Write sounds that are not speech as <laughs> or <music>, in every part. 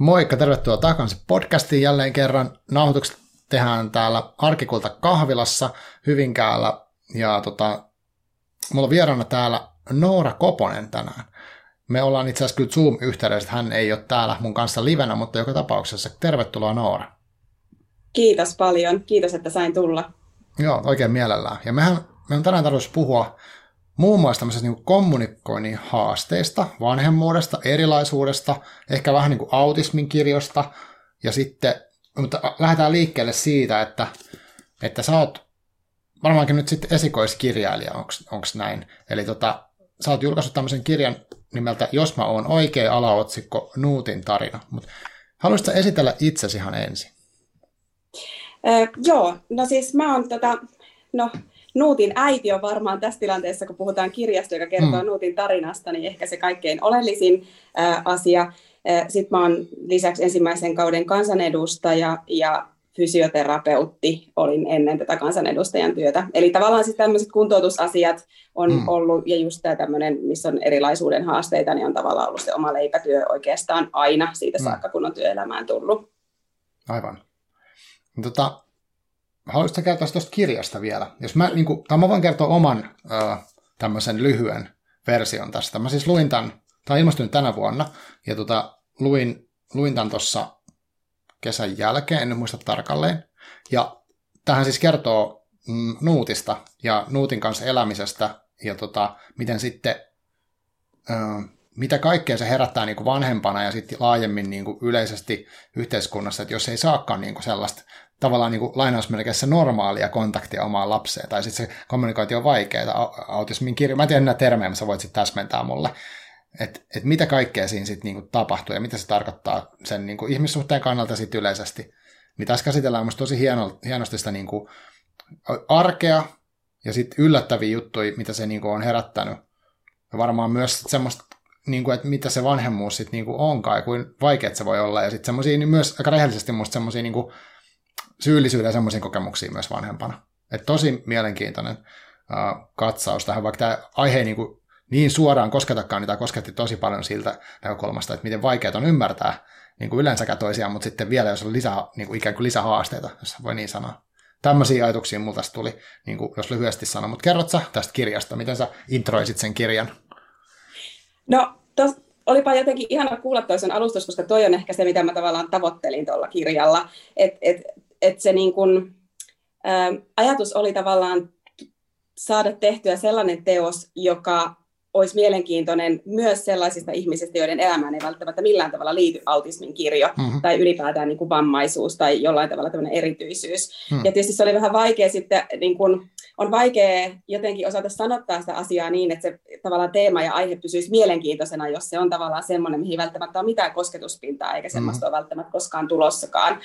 Moikka, tervetuloa takaisin podcastiin jälleen kerran. Nauhoitukset tehdään täällä Arkikulta kahvilassa Hyvinkäällä ja tota, mulla on vieraana täällä Noora Koponen tänään. Me ollaan itse asiassa kyllä Zoom-yhteydessä, hän ei ole täällä mun kanssa livenä, mutta joka tapauksessa tervetuloa Noora. Kiitos paljon, kiitos että sain tulla. Joo, oikein mielellään. Ja mehän, me on tänään tarkoitus puhua muun muassa tämmöisestä niin kommunikoinnin haasteista, vanhemmuudesta, erilaisuudesta, ehkä vähän niin kuin autismin kirjosta, ja sitten, mutta lähdetään liikkeelle siitä, että, että sä oot varmaankin nyt sitten esikoiskirjailija, onko näin? Eli tota, sä oot julkaissut tämmöisen kirjan nimeltä Jos mä oon oikea alaotsikko Nuutin tarina, mutta haluaisitko esitellä itsesi ihan ensin? Öö, joo, no siis mä oon tota, no Nuutin äiti on varmaan tässä tilanteessa, kun puhutaan kirjasta, joka kertoo mm. Nuutin tarinasta, niin ehkä se kaikkein oleellisin ä, asia. Sitten mä oon lisäksi ensimmäisen kauden kansanedustaja ja fysioterapeutti olin ennen tätä kansanedustajan työtä. Eli tavallaan siis tämmöiset kuntoutusasiat on mm. ollut, ja just tämä tämmöinen, missä on erilaisuuden haasteita, niin on tavallaan ollut se oma leipätyö oikeastaan aina siitä mm. saakka, kun on työelämään tullut. Aivan. Tota, haluaisitko kertoa tuosta kirjasta vielä? Jos mä, niin kuin, tai mä voin kertoa oman ö, tämmöisen lyhyen version tästä. Mä siis luin tämän, tämä on ilmestynyt tänä vuonna, ja tota, luin, luin tämän tuossa kesän jälkeen, en muista tarkalleen. Ja tähän siis kertoo mm, Nuutista ja Nuutin kanssa elämisestä, ja tota, miten sitten, ö, mitä kaikkea se herättää niin kuin vanhempana ja sitten laajemmin niin kuin yleisesti yhteiskunnassa, että jos ei saakaan niin kuin sellaista tavallaan niin kuin lainausmerkeissä normaalia kontaktia omaan lapseen, tai sitten se kommunikointi on vaikeaa, autismin kirjo, mä en tiedä nämä termejä, sä voit sitten täsmentää mulle, että et mitä kaikkea siinä sitten niinku tapahtuu ja mitä se tarkoittaa sen niinku ihmissuhteen kannalta sitten yleisesti. Niin tässä käsitellään musta tosi hieno, hienosti sitä niinku arkea ja sitten yllättäviä juttuja, mitä se niinku on herättänyt. Ja varmaan myös semmoista, niinku, että mitä se vanhemmuus sitten niinku onkaan ja kuin vaikeat se voi olla. Ja sitten semmoisia niin myös aika rehellisesti musta semmoisia niinku, syyllisyyden ja semmoisia kokemuksia myös vanhempana. Et tosi mielenkiintoinen uh, katsaus tähän, vaikka tämä aihe ei niin, kuin, niin suoraan kosketakaan, niin tämä kosketti tosi paljon siltä näkökulmasta, että miten vaikeaa on ymmärtää niin kuin yleensäkään toisiaan, mutta sitten vielä, jos on lisää, niin kuin ikään kuin lisähaasteita, jos voi niin sanoa. Tämmöisiä ajatuksia mulla tuli, niin kuin jos lyhyesti sanon, mutta kerrot sä tästä kirjasta, miten sä introisit sen kirjan? No, tos, olipa jotenkin ihana kuulla toisen alustus, koska toi on ehkä se, mitä mä tavallaan tavoittelin tuolla kirjalla. Että et, että se niin kun, ä, ajatus oli tavallaan saada tehtyä sellainen teos, joka olisi mielenkiintoinen myös sellaisista ihmisistä, joiden elämään ei välttämättä millään tavalla liity autismin kirjo mm-hmm. tai ylipäätään niin kuin vammaisuus tai jollain tavalla tämmöinen erityisyys. Mm. Ja tietysti se oli vähän vaikea sitten, niin kuin, on vaikea jotenkin osata sanottaa sitä asiaa niin, että se tavallaan teema ja aihe pysyisi mielenkiintoisena, jos se on tavallaan semmoinen, mihin välttämättä on mitään kosketuspintaa eikä semmoista mm-hmm. ole välttämättä koskaan tulossakaan.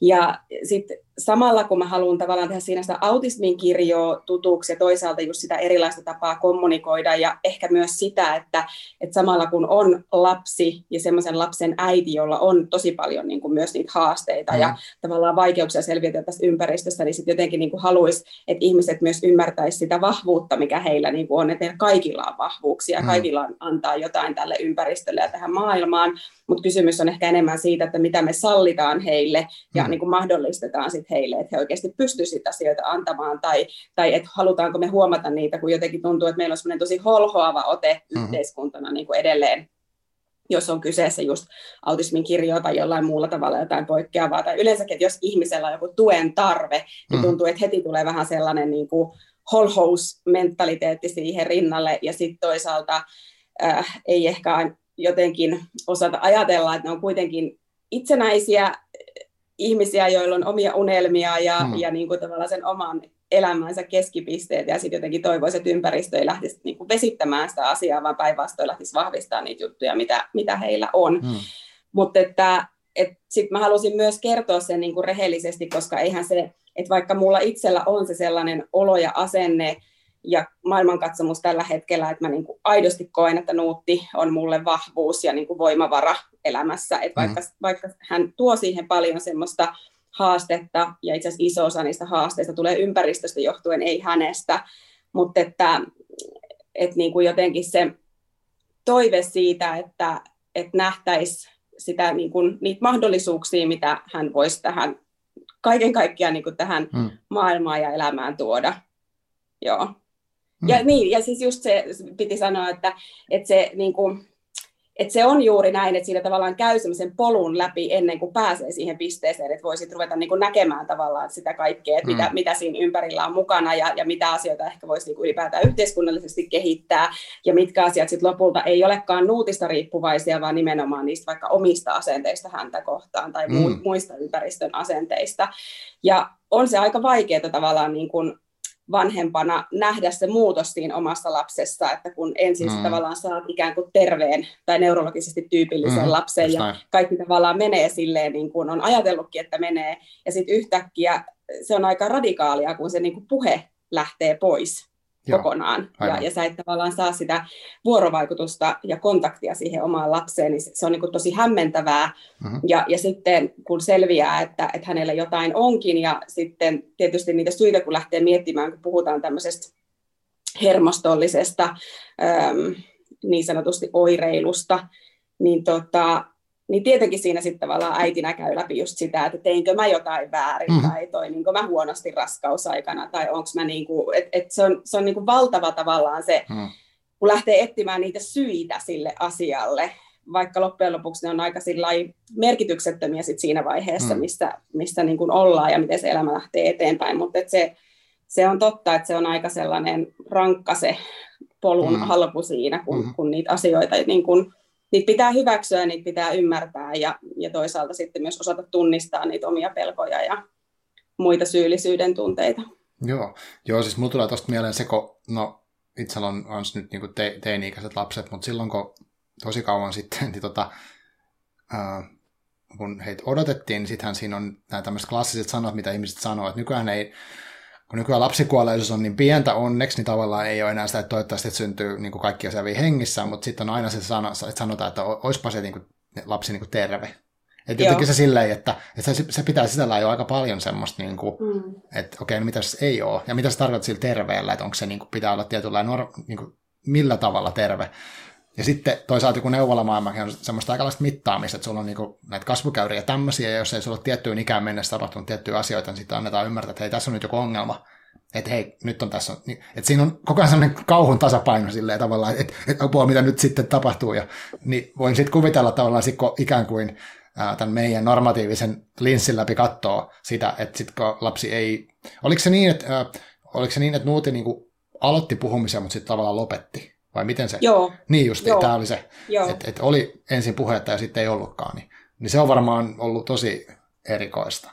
Ja sitten samalla, kun mä haluan tavallaan tehdä siinä sitä autismin kirjoa tutuksi ja toisaalta just sitä erilaista tapaa kommunikoida ja ehkä myös sitä, että, että samalla kun on lapsi ja semmoisen lapsen äiti, jolla on tosi paljon niin kuin myös niitä haasteita mm. ja tavallaan vaikeuksia selviytyä tästä ympäristöstä, niin sitten jotenkin niin kuin haluaisi, että ihmiset myös ymmärtäisi sitä vahvuutta, mikä heillä niin kuin on, että kaikilla on vahvuuksia, mm. kaikilla on antaa jotain tälle ympäristölle ja tähän maailmaan, mutta kysymys on ehkä enemmän siitä, että mitä me sallitaan heille ja mm. niin kuin mahdollistetaan sitten heille, että he oikeasti pystyisivät asioita antamaan, tai, tai että halutaanko me huomata niitä, kun jotenkin tuntuu, että meillä on semmoinen tosi holhoava ote mm-hmm. yhteiskuntana niin kuin edelleen jos on kyseessä just autismin kirjo tai jollain muulla tavalla jotain poikkeavaa, tai yleensäkin, että jos ihmisellä on joku tuen tarve, niin mm. tuntuu, että heti tulee vähän sellainen niin kuin mentaliteetti siihen rinnalle, ja sitten toisaalta äh, ei ehkä jotenkin osata ajatella, että ne on kuitenkin itsenäisiä ihmisiä, joilla on omia unelmia ja, mm. ja niin kuin tavallaan sen oman elämänsä keskipisteet ja sitten jotenkin toivoisi, että ympäristö ei lähtisi niin kuin vesittämään sitä asiaa, vaan päinvastoin lähtisi vahvistamaan niitä juttuja, mitä, mitä heillä on. Mm. Mutta että et sitten mä halusin myös kertoa sen niin kuin rehellisesti, koska eihän se, että vaikka mulla itsellä on se sellainen olo ja asenne, ja maailmankatsomus tällä hetkellä, että mä niin kuin aidosti koen, että Nuutti on mulle vahvuus ja niin kuin voimavara elämässä. Että vaikka, mm. vaikka hän tuo siihen paljon semmoista haastetta, ja itse asiassa iso osa niistä haasteista tulee ympäristöstä johtuen, ei hänestä, mutta että, että niin kuin jotenkin se toive siitä, että, että nähtäisiin sitä, niin kuin, niitä mahdollisuuksia, mitä hän voisi tähän kaiken kaikkiaan niin kuin tähän mm. maailmaan ja elämään tuoda. Joo. Mm. Ja, niin, ja siis just se piti sanoa, että, että se niin kuin, että se on juuri näin, että siinä tavallaan käy semmoisen polun läpi ennen kuin pääsee siihen pisteeseen, että voisit ruveta niin kuin näkemään tavallaan sitä kaikkea, että mm. mitä, mitä siinä ympärillä on mukana ja, ja mitä asioita ehkä voisi niin kuin ylipäätään yhteiskunnallisesti kehittää ja mitkä asiat sitten lopulta ei olekaan nuutista riippuvaisia, vaan nimenomaan niistä vaikka omista asenteista häntä kohtaan tai mm. muista ympäristön asenteista. Ja on se aika vaikeaa tavallaan niin kuin vanhempana nähdä se muutos siinä omassa lapsessa, että kun ensin mm. tavallaan saat ikään kuin terveen tai neurologisesti tyypillisen mm, lapsen ja näin. kaikki tavallaan menee silleen niin kuin on ajatellutkin, että menee ja sitten yhtäkkiä se on aika radikaalia, kun se niin kuin puhe lähtee pois. Joo, kokonaan. Ja, ja sä et tavallaan saa sitä vuorovaikutusta ja kontaktia siihen omaan lapseen, niin se on niin tosi hämmentävää. Mm-hmm. Ja, ja sitten kun selviää, että, että hänellä jotain onkin, ja sitten tietysti niitä syitä, kun lähtee miettimään, kun puhutaan tämmöisestä hermostollisesta äm, niin sanotusti oireilusta, niin tota, niin tietenkin siinä sitten tavallaan äitinä käy läpi just sitä, että teinkö mä jotain väärin mm. tai toiminko mä huonosti raskausaikana tai onko mä niinku, että et se on, se on niinku valtava tavallaan se, mm. kun lähtee etsimään niitä syitä sille asialle, vaikka loppujen lopuksi ne on aika merkityksettömiä sit siinä vaiheessa, mm. missä, missä niin kuin ollaan ja miten se elämä lähtee eteenpäin, mutta se, se on totta, että se on aika sellainen rankka se polun mm. halpu siinä, kun, mm. kun niitä asioita niin kuin niitä pitää hyväksyä, niitä pitää ymmärtää ja, ja toisaalta sitten myös osata tunnistaa niitä omia pelkoja ja muita syyllisyyden tunteita. Joo, Joo siis mulla tulee tuosta mieleen se, kun, no itse on, on nyt niin te, teini-ikäiset lapset, mutta silloin kun tosi kauan sitten, niin tota, ää, kun heitä odotettiin, niin sittenhän siinä on nämä tämmöiset klassiset sanat, mitä ihmiset sanoo, että nykyään ei kun nykyään lapsikuolleisuus on niin pientä onneksi, niin tavallaan ei ole enää sitä, että toivottavasti että syntyy niin kuin kaikki selviä hengissä, mutta sitten on aina se sana, että sanotaan, että olisipa se niin kuin, lapsi niin kuin terve. Että jotenkin se silleen, että, että se, se pitää sisällä jo aika paljon semmoista, niin kuin, mm. että okei, okay, no mitä se ei ole, ja mitä se tarkoittaa sillä terveellä, että onko se niin kuin, pitää olla tietynlainen, niin kuin, millä tavalla terve. Ja sitten toisaalta kun neuvolamaailmakin on semmoista aikalaista mittaamista, että sulla on niinku näitä kasvukäyriä tämmöisiä, ja jos ei sulla ole tiettyyn ikään mennessä tapahtunut tiettyjä asioita, niin sitten annetaan ymmärtää, että hei, tässä on nyt joku ongelma. Että hei, nyt on tässä, niin, että siinä on koko ajan semmoinen kauhun tasapaino silleen tavallaan, että, että apua, mitä nyt sitten tapahtuu. Ja, niin voin sitten kuvitella tavallaan, sit, kun ikään kuin ää, tämän meidän normatiivisen linssin läpi katsoo sitä, että sitten kun lapsi ei, oliko se niin, että, ää, oliko se niin, että Nuuti niin aloitti puhumisen, mutta sitten tavallaan lopetti? Vai miten se? Joo. Niin just, tämä oli se, että et oli ensin puhetta ja sitten ei ollutkaan. Niin, niin se on varmaan ollut tosi erikoista.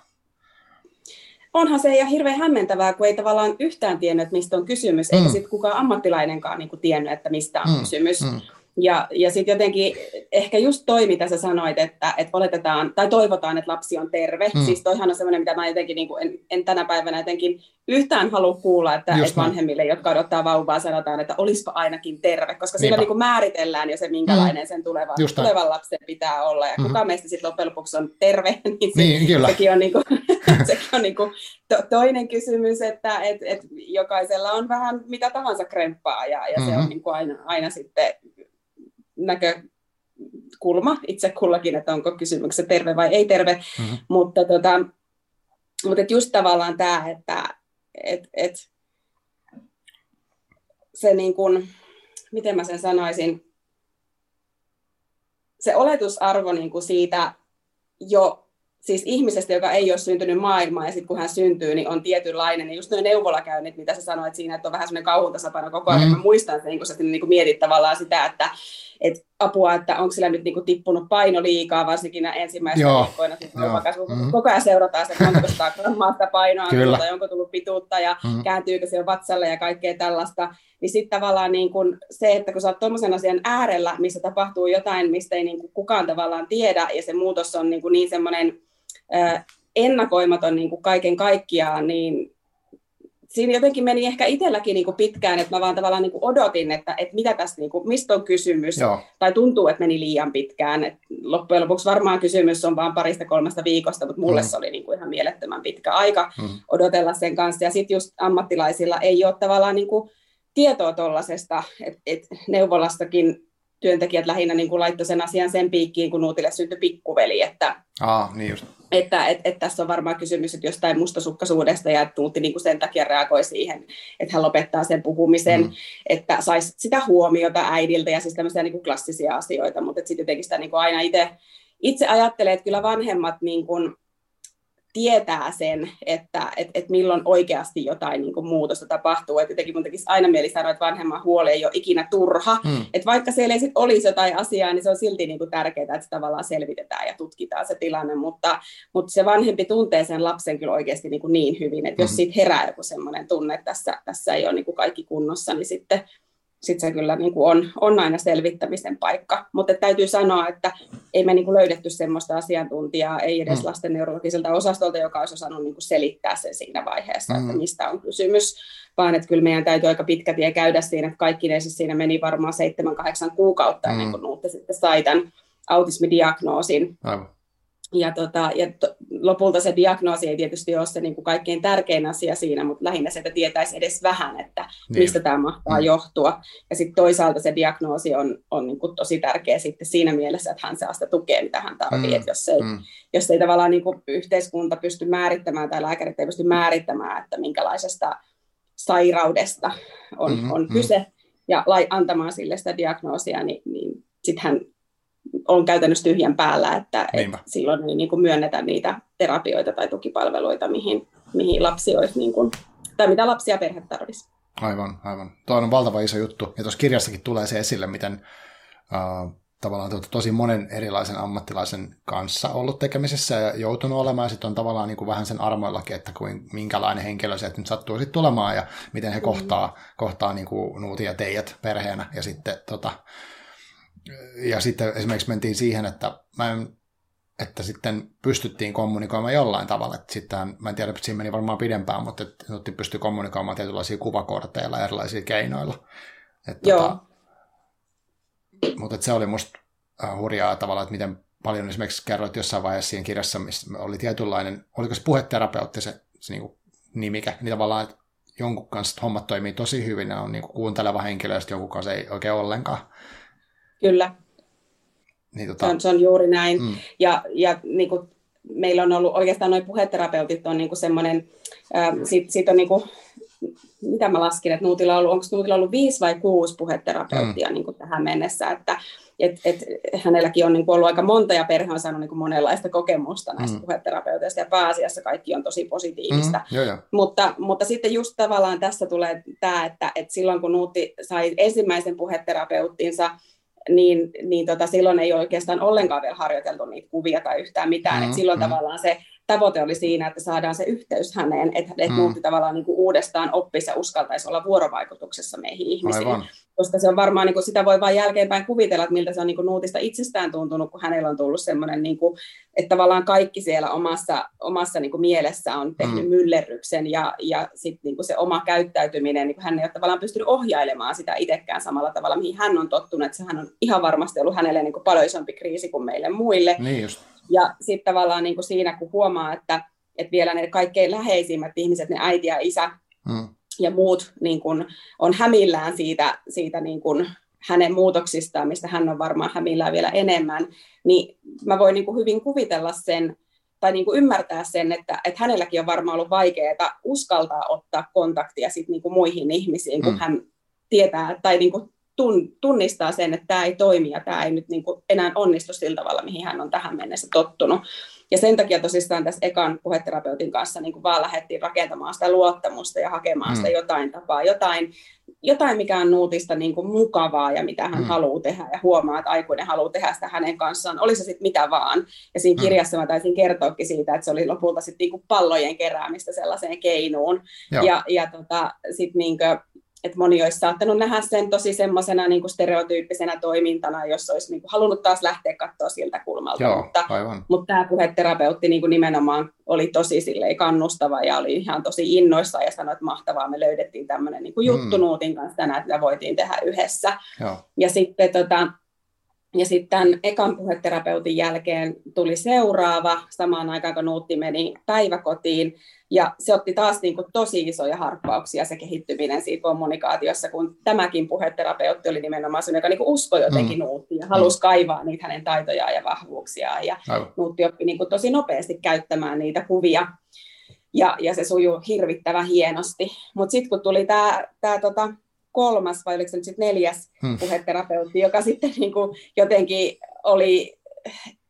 Onhan se ja hirveän hämmentävää, kun ei tavallaan yhtään tiennyt, että mistä on kysymys, mm. eikä sitten kukaan ammattilainenkaan niin kuin tiennyt, että mistä on mm. kysymys. Mm. Ja, ja sitten jotenkin ehkä just toi, mitä sä sanoit, että, että oletetaan tai toivotaan, että lapsi on terve. Mm. Siis toihan on semmoinen, mitä mä jotenkin niin kuin en, en tänä päivänä jotenkin yhtään halua kuulla, että, että vanhemmille, jotka odottaa vauvaa, sanotaan, että olisipa ainakin terve, koska sillä niin kuin määritellään jo se, minkälainen mm. sen tuleva, tulevan lapsen pitää olla. Ja mm-hmm. kuka meistä sitten loppujen lopuksi on terve, <laughs> niin, se, niin kyllä. sekin on, niin kuin, <laughs> sekin on niin kuin to, toinen kysymys, että et, et jokaisella on vähän mitä tahansa kremppaa ja, ja mm-hmm. se on mm-hmm. niin kuin aina, aina sitten näkökulma itse kullakin, että onko kysymyksessä terve vai ei terve, mm-hmm. mutta, tota, mutta et just tavallaan tämä, että et, et, se niin kuin, miten mä sen sanoisin, se oletusarvo niin kuin siitä jo siis ihmisestä, joka ei ole syntynyt maailmaan, ja sitten kun hän syntyy, niin on tietynlainen. Ja just nuo neuvolakäynnit, mitä sä sanoit siinä, että on vähän semmoinen kauhun tasapaino koko ajan. Mm. Mä muistan sen, kun sä niin kuin mietit tavallaan sitä, että et apua, että onko sillä nyt niin kuin tippunut paino liikaa, varsinkin ensimmäisenä viikkoina. Mm. Koko ajan seurataan se, onko sitä <laughs> grammaa sitä painoa, Kyllä. tai onko tullut pituutta, ja mm. kääntyykö se vatsalle, ja kaikkea tällaista. Niin sitten tavallaan niin kun se, että kun sä oot tuommoisen asian äärellä, missä tapahtuu jotain, mistä ei niin kuin kukaan tavallaan tiedä, ja se muutos on niin, niin semmoinen ennakoimaton niin kuin kaiken kaikkiaan, niin siinä jotenkin meni ehkä itselläkin niin kuin pitkään, että mä vaan tavallaan niin kuin odotin, että, että mitä tässä, niin kuin, mistä on kysymys, Joo. tai tuntuu, että meni liian pitkään. Et loppujen lopuksi varmaan kysymys on vain parista kolmesta viikosta, mutta mulle mm. se oli niin kuin ihan mielettömän pitkä aika mm. odotella sen kanssa. Ja sitten just ammattilaisilla ei ole tavallaan niin kuin tietoa tuollaisesta, että et neuvolastakin työntekijät lähinnä niin kuin laittoi sen asian sen piikkiin, kun Nuutille syntyi pikkuveli, että, Aa, niin just. että et, et tässä on varmaan kysymys että jostain mustasukkaisuudesta ja että Nuutti niin kuin sen takia reagoi siihen, että hän lopettaa sen puhumisen, mm. että saisi sitä huomiota äidiltä ja siis tämmöisiä niin kuin klassisia asioita, mutta sitten jotenkin sitä niin kuin aina itse itse ajattelee, että kyllä vanhemmat niin kuin, tietää sen, että et, et milloin oikeasti jotain niin kuin muutosta tapahtuu. Et jotenkin mun tekisi aina mieli sanoa, että vanhemman huoli ei ole ikinä turha. Mm. Et vaikka siellä ei sit olisi jotain asiaa, niin se on silti niin kuin tärkeää, että se tavallaan selvitetään ja tutkitaan se tilanne. Mutta, mutta se vanhempi tuntee sen lapsen kyllä oikeasti niin, kuin niin hyvin, että jos mm. siitä herää joku semmoinen tunne, että tässä, tässä ei ole niin kuin kaikki kunnossa, niin sitten sitten se kyllä niin kuin on, on aina selvittämisen paikka. Mutta täytyy sanoa, että ei me niin kuin löydetty sellaista asiantuntijaa, ei edes mm. lasten neurologiselta osastolta, joka olisi osannut niin kuin selittää sen siinä vaiheessa, mm. että mistä on kysymys, vaan että kyllä meidän täytyy aika pitkä tie käydä siinä, että kaikki siinä meni varmaan 7-8 kuukautta ennen mm. kuin Nuutte sitten sai tämän autismidiagnoosin. Aivan ja, tota, ja to, lopulta se diagnoosi ei tietysti ole se niin kuin kaikkein tärkein asia siinä, mutta lähinnä se, että tietäisi edes vähän, että niin. mistä tämä mahtaa mm. johtua. Ja sitten toisaalta se diagnoosi on, on niin kuin tosi tärkeä sitten siinä mielessä, että hän saa sitä tukea, mitä hän tarvitsee. Mm. jos ei, mm. jos ei tavallaan niin kuin yhteiskunta pysty määrittämään tai lääkärit ei pysty määrittämään, että minkälaisesta sairaudesta on, mm-hmm. on mm. kyse, ja lai, antamaan sille sitä diagnoosia, niin, niin sitten hän on käytännössä tyhjän päällä, että et silloin ei niin kuin myönnetä niitä terapioita tai tukipalveluita, mihin, mihin lapsi olisi, niin kuin, tai mitä lapsia ja perhe tarvitsisi. Aivan, aivan. Tuo on valtava iso juttu. Ja tuossa kirjassakin tulee se esille, miten uh, tavallaan tosi monen erilaisen ammattilaisen kanssa ollut tekemisessä ja joutunut olemaan, ja sitten on tavallaan niin kuin vähän sen armoillakin, että kuin, minkälainen henkilö se nyt sattuu sitten tulemaan, ja miten he mm. kohtaa, kohtaa niin kuin nuuti ja teijät perheenä, ja sitten tota, ja sitten esimerkiksi mentiin siihen, että mä en, että sitten pystyttiin kommunikoimaan jollain tavalla. Että sitten, mä en tiedä, että siinä meni varmaan pidempään, mutta että Nutti pystyi kommunikoimaan tietynlaisia kuvakorteilla erilaisilla keinoilla. Että Joo. Tota, mutta että se oli musta äh, hurjaa tavalla, että miten paljon esimerkiksi kerroit jossain vaiheessa siinä kirjassa, missä oli tietynlainen, oliko se puheterapeutti se, se niin nimikä, niin tavallaan, että jonkun kanssa hommat toimii tosi hyvin, ne on niin kuunteleva henkilö, ja jonkun kanssa ei oikein ollenkaan. Kyllä. Niin, tota... se, on, se on juuri näin. Mm. Ja, ja niin kuin meillä on ollut oikeastaan noin puheterapeutit on niin kuin semmoinen, äh, sit, sit on niin kuin, mitä mä laskin, että Nuutilla on ollut, onko Nuutilla ollut viisi vai kuusi puheterapeuttia mm. niin kuin tähän mennessä, että et, et, hänelläkin on niin kuin ollut aika monta ja perhe on saanut niin kuin monenlaista kokemusta näistä mm. puheterapeuteista ja pääasiassa kaikki on tosi positiivista. Mm, jo, jo. Mutta, mutta sitten just tavallaan tässä tulee tämä, että, että silloin kun Nuutti sai ensimmäisen puheterapeuttinsa, niin, niin tota, silloin ei oikeastaan ollenkaan vielä harjoiteltu niitä kuvia tai yhtään mitään. Mm, Et silloin mm. tavallaan se tavoite oli siinä, että saadaan se yhteys häneen, että et mm. muutti tavallaan niin kuin uudestaan oppisi ja uskaltaisi olla vuorovaikutuksessa meihin ihmisiin. Aivan. Koska se on varmaan, niin kuin sitä voi vain jälkeenpäin kuvitella, että miltä se on niin kuin Nuutista itsestään tuntunut, kun hänellä on tullut semmoinen, niin kuin, että tavallaan kaikki siellä omassa, omassa niin kuin mielessä on tehnyt mm. myllerryksen ja, ja sitten niin kuin se oma käyttäytyminen, niin kuin hän ei ole tavallaan pystynyt ohjailemaan sitä itsekään samalla tavalla, mihin hän on tottunut, että sehän on ihan varmasti ollut hänelle niin kuin paljon isompi kriisi kuin meille muille. Niin just ja sitten tavallaan niin kuin siinä, kun huomaa, että, että vielä ne kaikkein läheisimmät ihmiset, ne äiti ja isä mm. Ja muut niin kuin, on hämillään siitä, siitä niin kuin, hänen muutoksistaan, mistä hän on varmaan hämillään vielä enemmän, niin mä voin niin kuin hyvin kuvitella sen, tai niin kuin ymmärtää sen, että, että hänelläkin on varmaan ollut vaikeaa uskaltaa ottaa kontaktia sit niin kuin muihin ihmisiin, kun mm. hän tietää tai niin kuin tunnistaa sen, että tämä ei toimi ja tämä ei nyt niin kuin enää onnistu sillä tavalla, mihin hän on tähän mennessä tottunut. Ja sen takia tosissaan tässä ekan puheterapeutin kanssa niin kuin vaan lähdettiin rakentamaan sitä luottamusta ja hakemaan mm. sitä jotain tapaa, jotain, jotain mikä on Nuutista niin kuin mukavaa ja mitä hän mm. haluaa tehdä ja huomaa, että aikuinen haluaa tehdä sitä hänen kanssaan, oli se sitten mitä vaan. Ja siinä mm. kirjassa mä taisin kertoakin siitä, että se oli lopulta sitten niin kuin pallojen keräämistä sellaiseen keinuun. Joo. Ja, ja tota, sitten niin että moni olisi saattanut nähdä sen tosi semmoisena niin kuin stereotyyppisenä toimintana, jos olisi niin kuin halunnut taas lähteä katsoa siltä kulmalta. Joo, mutta, aivan. mutta tämä puheterapeutti niin kuin nimenomaan oli tosi kannustava ja oli ihan tosi innoissa ja sanoi, että mahtavaa, me löydettiin tämmöinen niin kuin juttu mm. Nuutin kanssa tänään, että voitiin tehdä yhdessä. Joo. Ja sitten tota, Ja sitten tämän ekan puheterapeutin jälkeen tuli seuraava, samaan aikaan kun Nuutti meni päiväkotiin. Ja se otti taas niin kuin tosi isoja harppauksia se kehittyminen siitä kommunikaatiossa, kun tämäkin puheterapeutti oli nimenomaan se, joka niin kuin uskoi jotenkin mm. Nuuttiin ja halusi mm. kaivaa niitä hänen taitojaan ja vahvuuksiaan. Ja Aivan. Nuutti oppi niin kuin tosi nopeasti käyttämään niitä kuvia ja, ja se sujuu hirvittävän hienosti. Mutta sitten kun tuli tämä tota, kolmas vai oliko se nyt sitten neljäs hmm. puheterapeutti, joka sitten niin kuin jotenkin oli,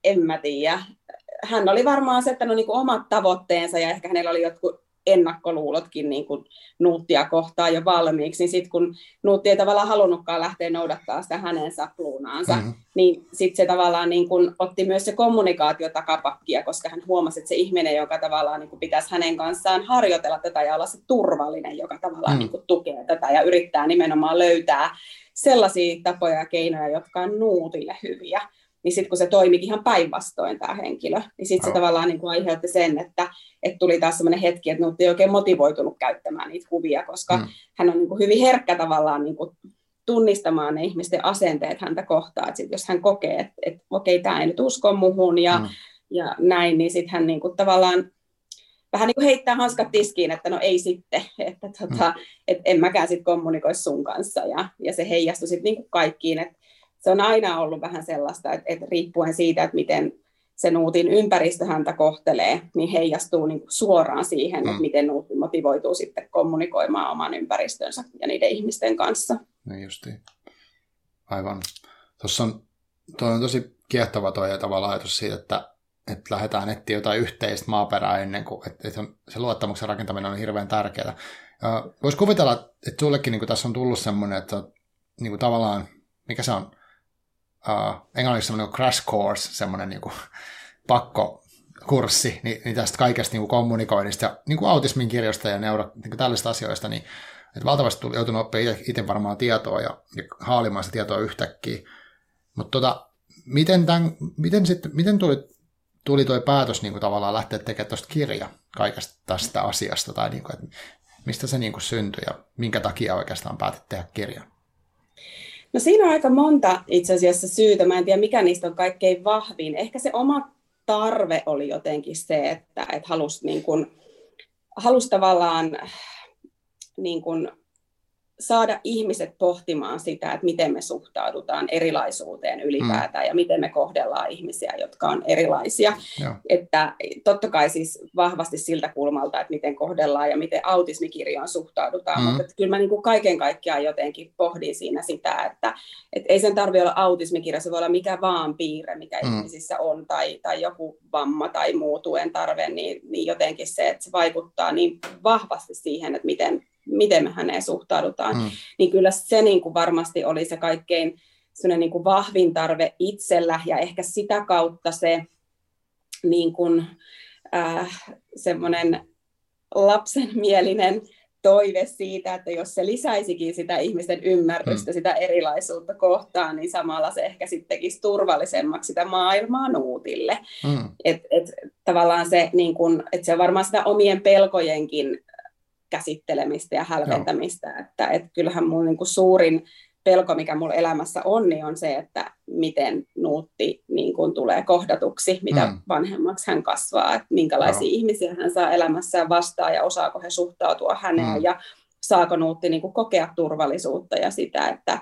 en mä tiedä, hän oli varmaan asettanut niin kuin omat tavoitteensa ja ehkä hänellä oli jotkut ennakkoluulotkin niin kuin Nuuttia kohtaan jo valmiiksi, niin sitten kun Nuutti ei tavallaan halunnutkaan lähteä noudattaa sitä hänen sapluunaansa, mm-hmm. niin sitten se tavallaan niin kuin otti myös se kommunikaatio takapakkia, koska hän huomasi, että se ihminen, joka tavallaan niin kuin pitäisi hänen kanssaan harjoitella tätä ja olla se turvallinen, joka tavallaan mm-hmm. niin kuin tukee tätä ja yrittää nimenomaan löytää sellaisia tapoja ja keinoja, jotka on Nuutille hyviä niin sitten kun se toimikin ihan päinvastoin tämä henkilö, niin sitten se tavallaan niin kuin aiheutti sen, että, että tuli taas sellainen hetki, että Nuutti ei oikein motivoitunut käyttämään niitä kuvia, koska mm. hän on niin kuin hyvin herkkä tavallaan niin kuin tunnistamaan ne ihmisten asenteet häntä kohtaan. Että sit jos hän kokee, että, että okei, tämä ei nyt usko muhun ja, mm. ja näin, niin sitten hän niin kuin tavallaan vähän niin kuin heittää hanskat tiskiin, että no ei sitten, <laughs> että tota, mm. et en mäkään sitten kommunikoi sun kanssa. Ja, ja se heijastui sitten niin kaikkiin, että se on aina ollut vähän sellaista, että, että riippuen siitä, että miten se nuutin ympäristö häntä kohtelee, niin heijastuu niin kuin suoraan siihen, mm. että miten nuutti motivoituu sitten kommunikoimaan oman ympäristönsä ja niiden ihmisten kanssa. Niin justiin. Aivan. Tuossa on, toi on tosi kiehtova tuo ajatus siitä, että, että lähdetään etsiä jotain yhteistä maaperää ennen kuin, että, että se luottamuksen rakentaminen on hirveän tärkeää. Voisi kuvitella, että sullekin niin kuin tässä on tullut semmoinen, että niin kuin tavallaan, mikä se on, uh, englanniksi semmoinen crash course, semmoinen niin pakko kurssi niin, niin tästä kaikesta niin kuin kommunikoinnista ja niin kuin autismin kirjoista ja neuro, niin kuin tällaisista asioista, niin että valtavasti tuli, joutunut oppimaan itse varmaan tietoa ja, ja haalimaan sitä tietoa yhtäkkiä. Mutta tota, miten, tämän, miten, sit, miten tuli, tuli tuo päätös niin kuin tavallaan lähteä tekemään tuosta kirja kaikesta tästä asiasta, tai niin kuin, että mistä se niin kuin syntyi ja minkä takia oikeastaan päätit tehdä kirjan? No siinä on aika monta itse asiassa syytä. Mä en tiedä, mikä niistä on kaikkein vahvin. Ehkä se oma tarve oli jotenkin se, että, että halusi, niin kuin, halusi tavallaan niin kuin saada ihmiset pohtimaan sitä, että miten me suhtaudutaan erilaisuuteen ylipäätään mm. ja miten me kohdellaan ihmisiä, jotka on erilaisia. Joo. Että totta kai siis vahvasti siltä kulmalta, että miten kohdellaan ja miten autismikirjoon suhtaudutaan, mm. mutta että kyllä mä niin kuin kaiken kaikkiaan jotenkin pohdin siinä sitä, että, että ei sen tarvitse olla autismikirja, se voi olla mikä vaan piirre, mikä mm. ihmisissä on, tai, tai joku vamma tai muu tuen tarve, niin, niin jotenkin se, että se vaikuttaa niin vahvasti siihen, että miten miten me häneen suhtaudutaan, mm. niin kyllä se niin kuin varmasti oli se kaikkein niin kuin vahvin tarve itsellä ja ehkä sitä kautta se niin kuin, äh, semmoinen lapsenmielinen toive siitä, että jos se lisäisikin sitä ihmisten ymmärrystä, mm. sitä erilaisuutta kohtaan, niin samalla se ehkä sitten tekisi turvallisemmaksi sitä maailmaa nuutille. Mm. Et, et, tavallaan se, niin kun, et se on varmaan sitä omien pelkojenkin käsittelemistä ja hälventämistä. Joo. Että, että kyllähän mun niin kuin suurin pelko, mikä mulla elämässä on, niin on se, että miten Nuutti niin kuin tulee kohdatuksi, mitä mm. vanhemmaksi hän kasvaa, että minkälaisia Joo. ihmisiä hän saa elämässään vastaan ja osaako he suhtautua häneen mm. ja saako Nuutti niin kuin kokea turvallisuutta ja sitä, että,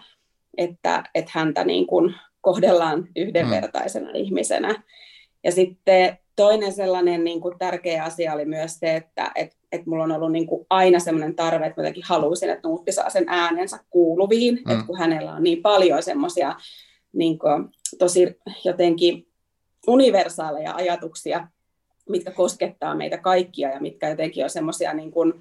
että, että häntä niin kuin kohdellaan yhdenvertaisena mm. ihmisenä. Ja sitten toinen sellainen niin kuin tärkeä asia oli myös se, että et, et mulla on ollut niin kuin aina sellainen tarve, että jotenkin haluaisin, että Nuutti saa sen äänensä kuuluviin, mm. että kun hänellä on niin paljon semmoisia niin tosi jotenkin universaaleja ajatuksia, mitkä koskettaa meitä kaikkia ja mitkä jotenkin on semmoisia niin kuin,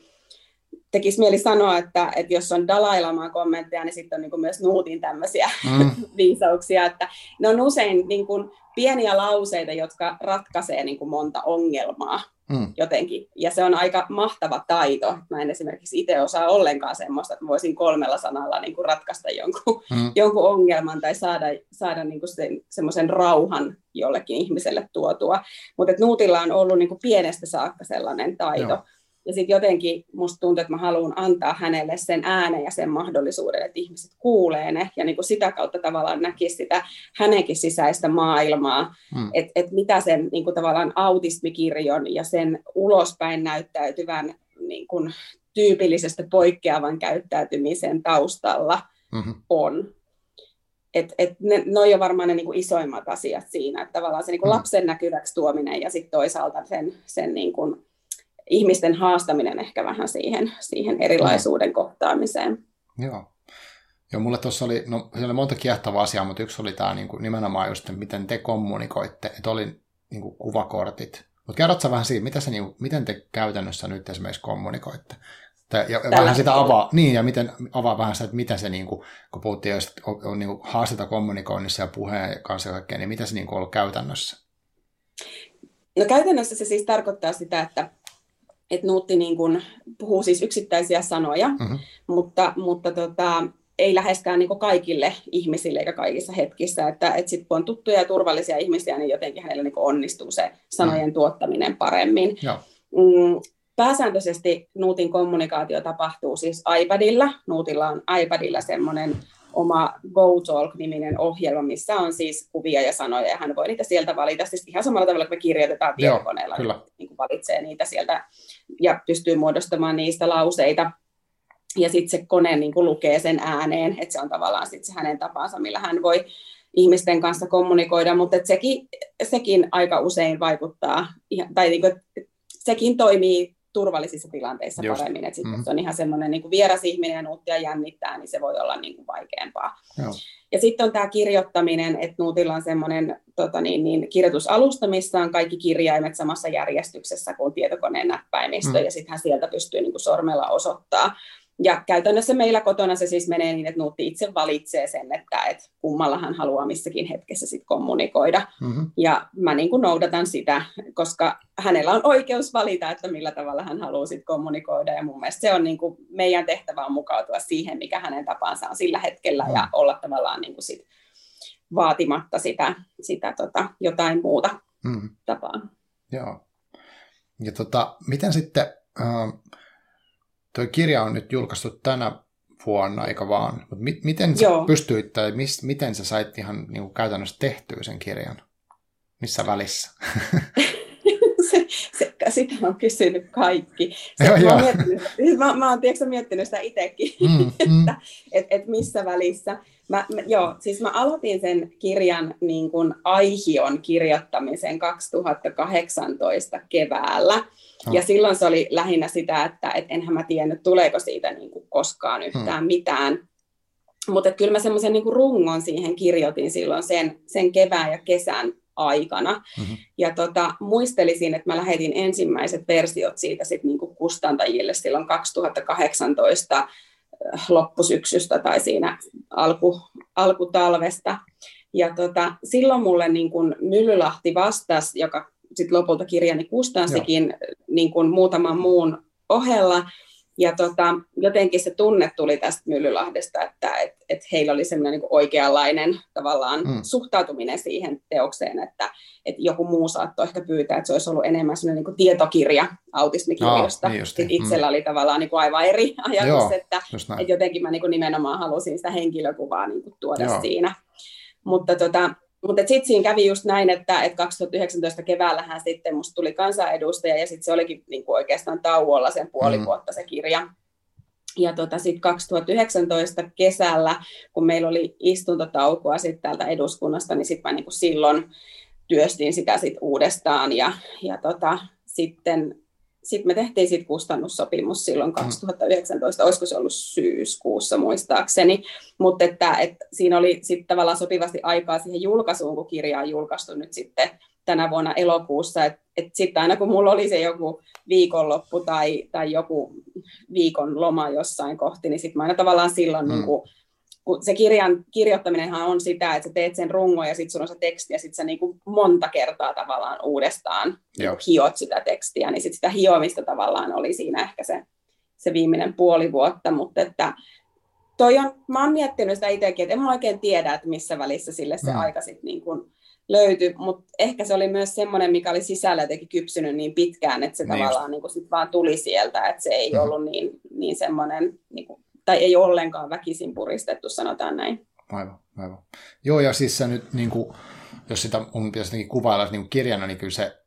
tekisi mieli sanoa, että, että jos on Dalai Lamaa kommentteja, niin sitten on niin kuin myös Nuutin tämmöisiä mm. <laughs> viisauksia, että ne on usein niin kuin pieniä lauseita, jotka ratkaisee niin kuin monta ongelmaa mm. jotenkin. Ja se on aika mahtava taito. Mä en esimerkiksi itse osaa ollenkaan semmoista, että voisin kolmella sanalla niin kuin ratkaista jonkun, mm. <laughs> jonkun ongelman tai saada, saada niin kuin sen, semmoisen rauhan jollekin ihmiselle tuotua. Mutta Nuutilla on ollut niin kuin pienestä saakka sellainen taito. Joo. Ja sitten jotenkin musta tuntuu, että mä haluan antaa hänelle sen äänen ja sen mahdollisuuden, että ihmiset kuulee ne ja niin kuin sitä kautta tavallaan näkisi sitä hänenkin sisäistä maailmaa, mm. että et mitä sen niin kuin tavallaan autismikirjon ja sen ulospäin näyttäytyvän niin kuin tyypillisestä poikkeavan käyttäytymisen taustalla mm-hmm. on. Et, et ne, ne on jo varmaan ne niin kuin isoimmat asiat siinä, että tavallaan se niin kuin mm. lapsen näkyväksi tuominen ja sitten toisaalta sen, sen niin kuin ihmisten haastaminen ehkä vähän siihen, siihen erilaisuuden kohtaamiseen. Joo. Joo, mulle tuossa oli, no siellä oli monta kiehtovaa asiaa, mutta yksi oli tämä niin kuin, nimenomaan just, miten te kommunikoitte, että oli niin kuin, kuvakortit. Mutta kerrotko vähän siitä, mitä se, niin kuin, miten te käytännössä nyt esimerkiksi kommunikoitte? Ja, ja vähän sitä avaa, niin, ja miten, avaa vähän sitä, että miten se, niin kuin, kun puhuttiin, että on, on niin haasteta kommunikoinnissa ja puheen kanssa kaikkea, niin mitä se niin kuin, on ollut käytännössä? No käytännössä se siis tarkoittaa sitä, että että Nuutti niin kuin puhuu siis yksittäisiä sanoja, mm-hmm. mutta, mutta tota, ei läheskään niin kaikille ihmisille eikä kaikissa hetkissä, että, että sit kun on tuttuja ja turvallisia ihmisiä, niin jotenkin hänellä niin onnistuu se sanojen mm. tuottaminen paremmin. Joo. Mm, pääsääntöisesti Nuutin kommunikaatio tapahtuu siis iPadilla. Nuutilla on iPadilla semmoinen oma GoTalk-niminen ohjelma, missä on siis kuvia ja sanoja, ja hän voi niitä sieltä valita, siis ihan samalla tavalla kuin me kirjoitetaan tietokoneella, Joo, niin, niin kuin valitsee niitä sieltä ja pystyy muodostamaan niistä lauseita. Ja sitten se kone niin kuin lukee sen ääneen, että se on tavallaan sit se hänen tapansa, millä hän voi ihmisten kanssa kommunikoida, mutta sekin, sekin aika usein vaikuttaa, tai niin kuin, sekin toimii turvallisissa tilanteissa Just. paremmin. Että mm-hmm. jos on ihan semmoinen niin vieras ihminen ja nuuttia jännittää, niin se voi olla niin kuin vaikeampaa. Joo. Ja sitten on tämä kirjoittaminen, että Nuutilla on semmoinen tota niin, niin, kirjoitusalusta, missä on kaikki kirjaimet samassa järjestyksessä kuin tietokoneen näppäimistö, mm. ja sitten hän sieltä pystyy niin kuin sormella osoittaa ja käytännössä meillä kotona se siis menee niin, että Nuutti itse valitsee sen, että, että kummalla hän haluaa missäkin hetkessä sit kommunikoida. Mm-hmm. Ja mä niin kuin noudatan sitä, koska hänellä on oikeus valita, että millä tavalla hän haluaa sit kommunikoida. Ja mun mielestä se on niin kuin meidän tehtävä on mukautua siihen, mikä hänen tapansa on sillä hetkellä mm-hmm. ja olla tavallaan niin kuin sit vaatimatta sitä, sitä tota, jotain muuta mm-hmm. tapaa. Joo. Ja tota, miten sitten... Uh Tuo kirja on nyt julkaistu tänä vuonna, eikä vaan. Mutta mi- miten sä Joo. pystyit, tai mis, miten sä sait ihan niin kuin käytännössä tehtyä sen kirjan? Missä välissä? <laughs> se, se, sitä on kysynyt kaikki. Se, joo, mä, oon miettinyt, mä, mä oon tiedätkö, miettinyt sitä itsekin, mm, <laughs> mm. että et, et missä välissä. Mä, mä, joo, siis mä aloitin sen kirjan niin kuin aihion kirjoittamisen 2018 keväällä. Ja silloin se oli lähinnä sitä, että et enhän mä tiennyt, tuleeko siitä niin kuin koskaan yhtään hmm. mitään. Mutta kyllä mä semmoisen niin rungon siihen kirjoitin silloin sen, sen kevään ja kesän aikana. Mm-hmm. Ja tota, muistelisin, että mä lähetin ensimmäiset versiot siitä sit niin kuin kustantajille silloin 2018 äh, loppusyksystä tai siinä alku, alkutalvesta. Ja tota, silloin mulle niin kuin Myllylahti vastasi, joka sit lopulta kirjani kustansikin niin kuin muutaman muun ohella. Ja tota, jotenkin se tunne tuli tästä Myllylahdesta, että et, et heillä oli semmoinen niin oikeanlainen tavallaan mm. suhtautuminen siihen teokseen, että et joku muu saattoi ehkä pyytää, että se olisi ollut enemmän semmoinen niin autismikirjosta. Oh, niin Sitten itsellä mm. oli tavallaan niin kuin aivan eri ajatus, Joo, että, että jotenkin mä niin kuin nimenomaan halusin sitä henkilökuvaa niin kuin tuoda Joo. siinä. Mutta tota, mutta sitten siinä kävi just näin, että, että 2019 keväällähän sitten musta tuli kansanedustaja ja sitten se olikin niin kuin oikeastaan tauolla sen puoli mm. vuotta se kirja. Ja tota, sitten 2019 kesällä, kun meillä oli istuntotaukoa sitten täältä eduskunnasta, niin sitten mä niin kuin silloin työstin sitä sit uudestaan ja, ja tota, sitten sitten me tehtiin sit kustannussopimus silloin 2019, mm. olisiko se ollut syyskuussa muistaakseni, mutta että, että siinä oli sitten tavallaan sopivasti aikaa siihen julkaisuun, kun kirja on julkaistu nyt sitten tänä vuonna elokuussa, että et sitten aina kun mulla oli se joku viikonloppu tai, tai joku viikon loma jossain kohti, niin sitten mä aina tavallaan silloin mm. niin kuin kun se kirjan kirjoittaminenhan on sitä, että sä teet sen rungon ja sitten sulla on se teksti ja sitten sä niin kuin monta kertaa tavallaan uudestaan niin hiot sitä tekstiä, niin sitten sitä hiomista tavallaan oli siinä ehkä se, se viimeinen puoli vuotta, mutta että toi on, mä oon miettinyt sitä itsekin, että en mä oikein tiedä, että missä välissä sille se mm. aika sitten niin kuin löytyi, mutta ehkä se oli myös semmoinen, mikä oli sisällä jotenkin kypsynyt niin pitkään, että se niin tavallaan niin kuin sit vaan tuli sieltä, että se ei mm. ollut niin, niin semmoinen, niin kuin, tai ei ollenkaan väkisin puristettu, sanotaan näin. Aivan, aivan. Joo, ja siis se nyt, niin kuin, jos sitä mun pitäisi jotenkin kuvailla niin kuin kirjana, niin kyllä se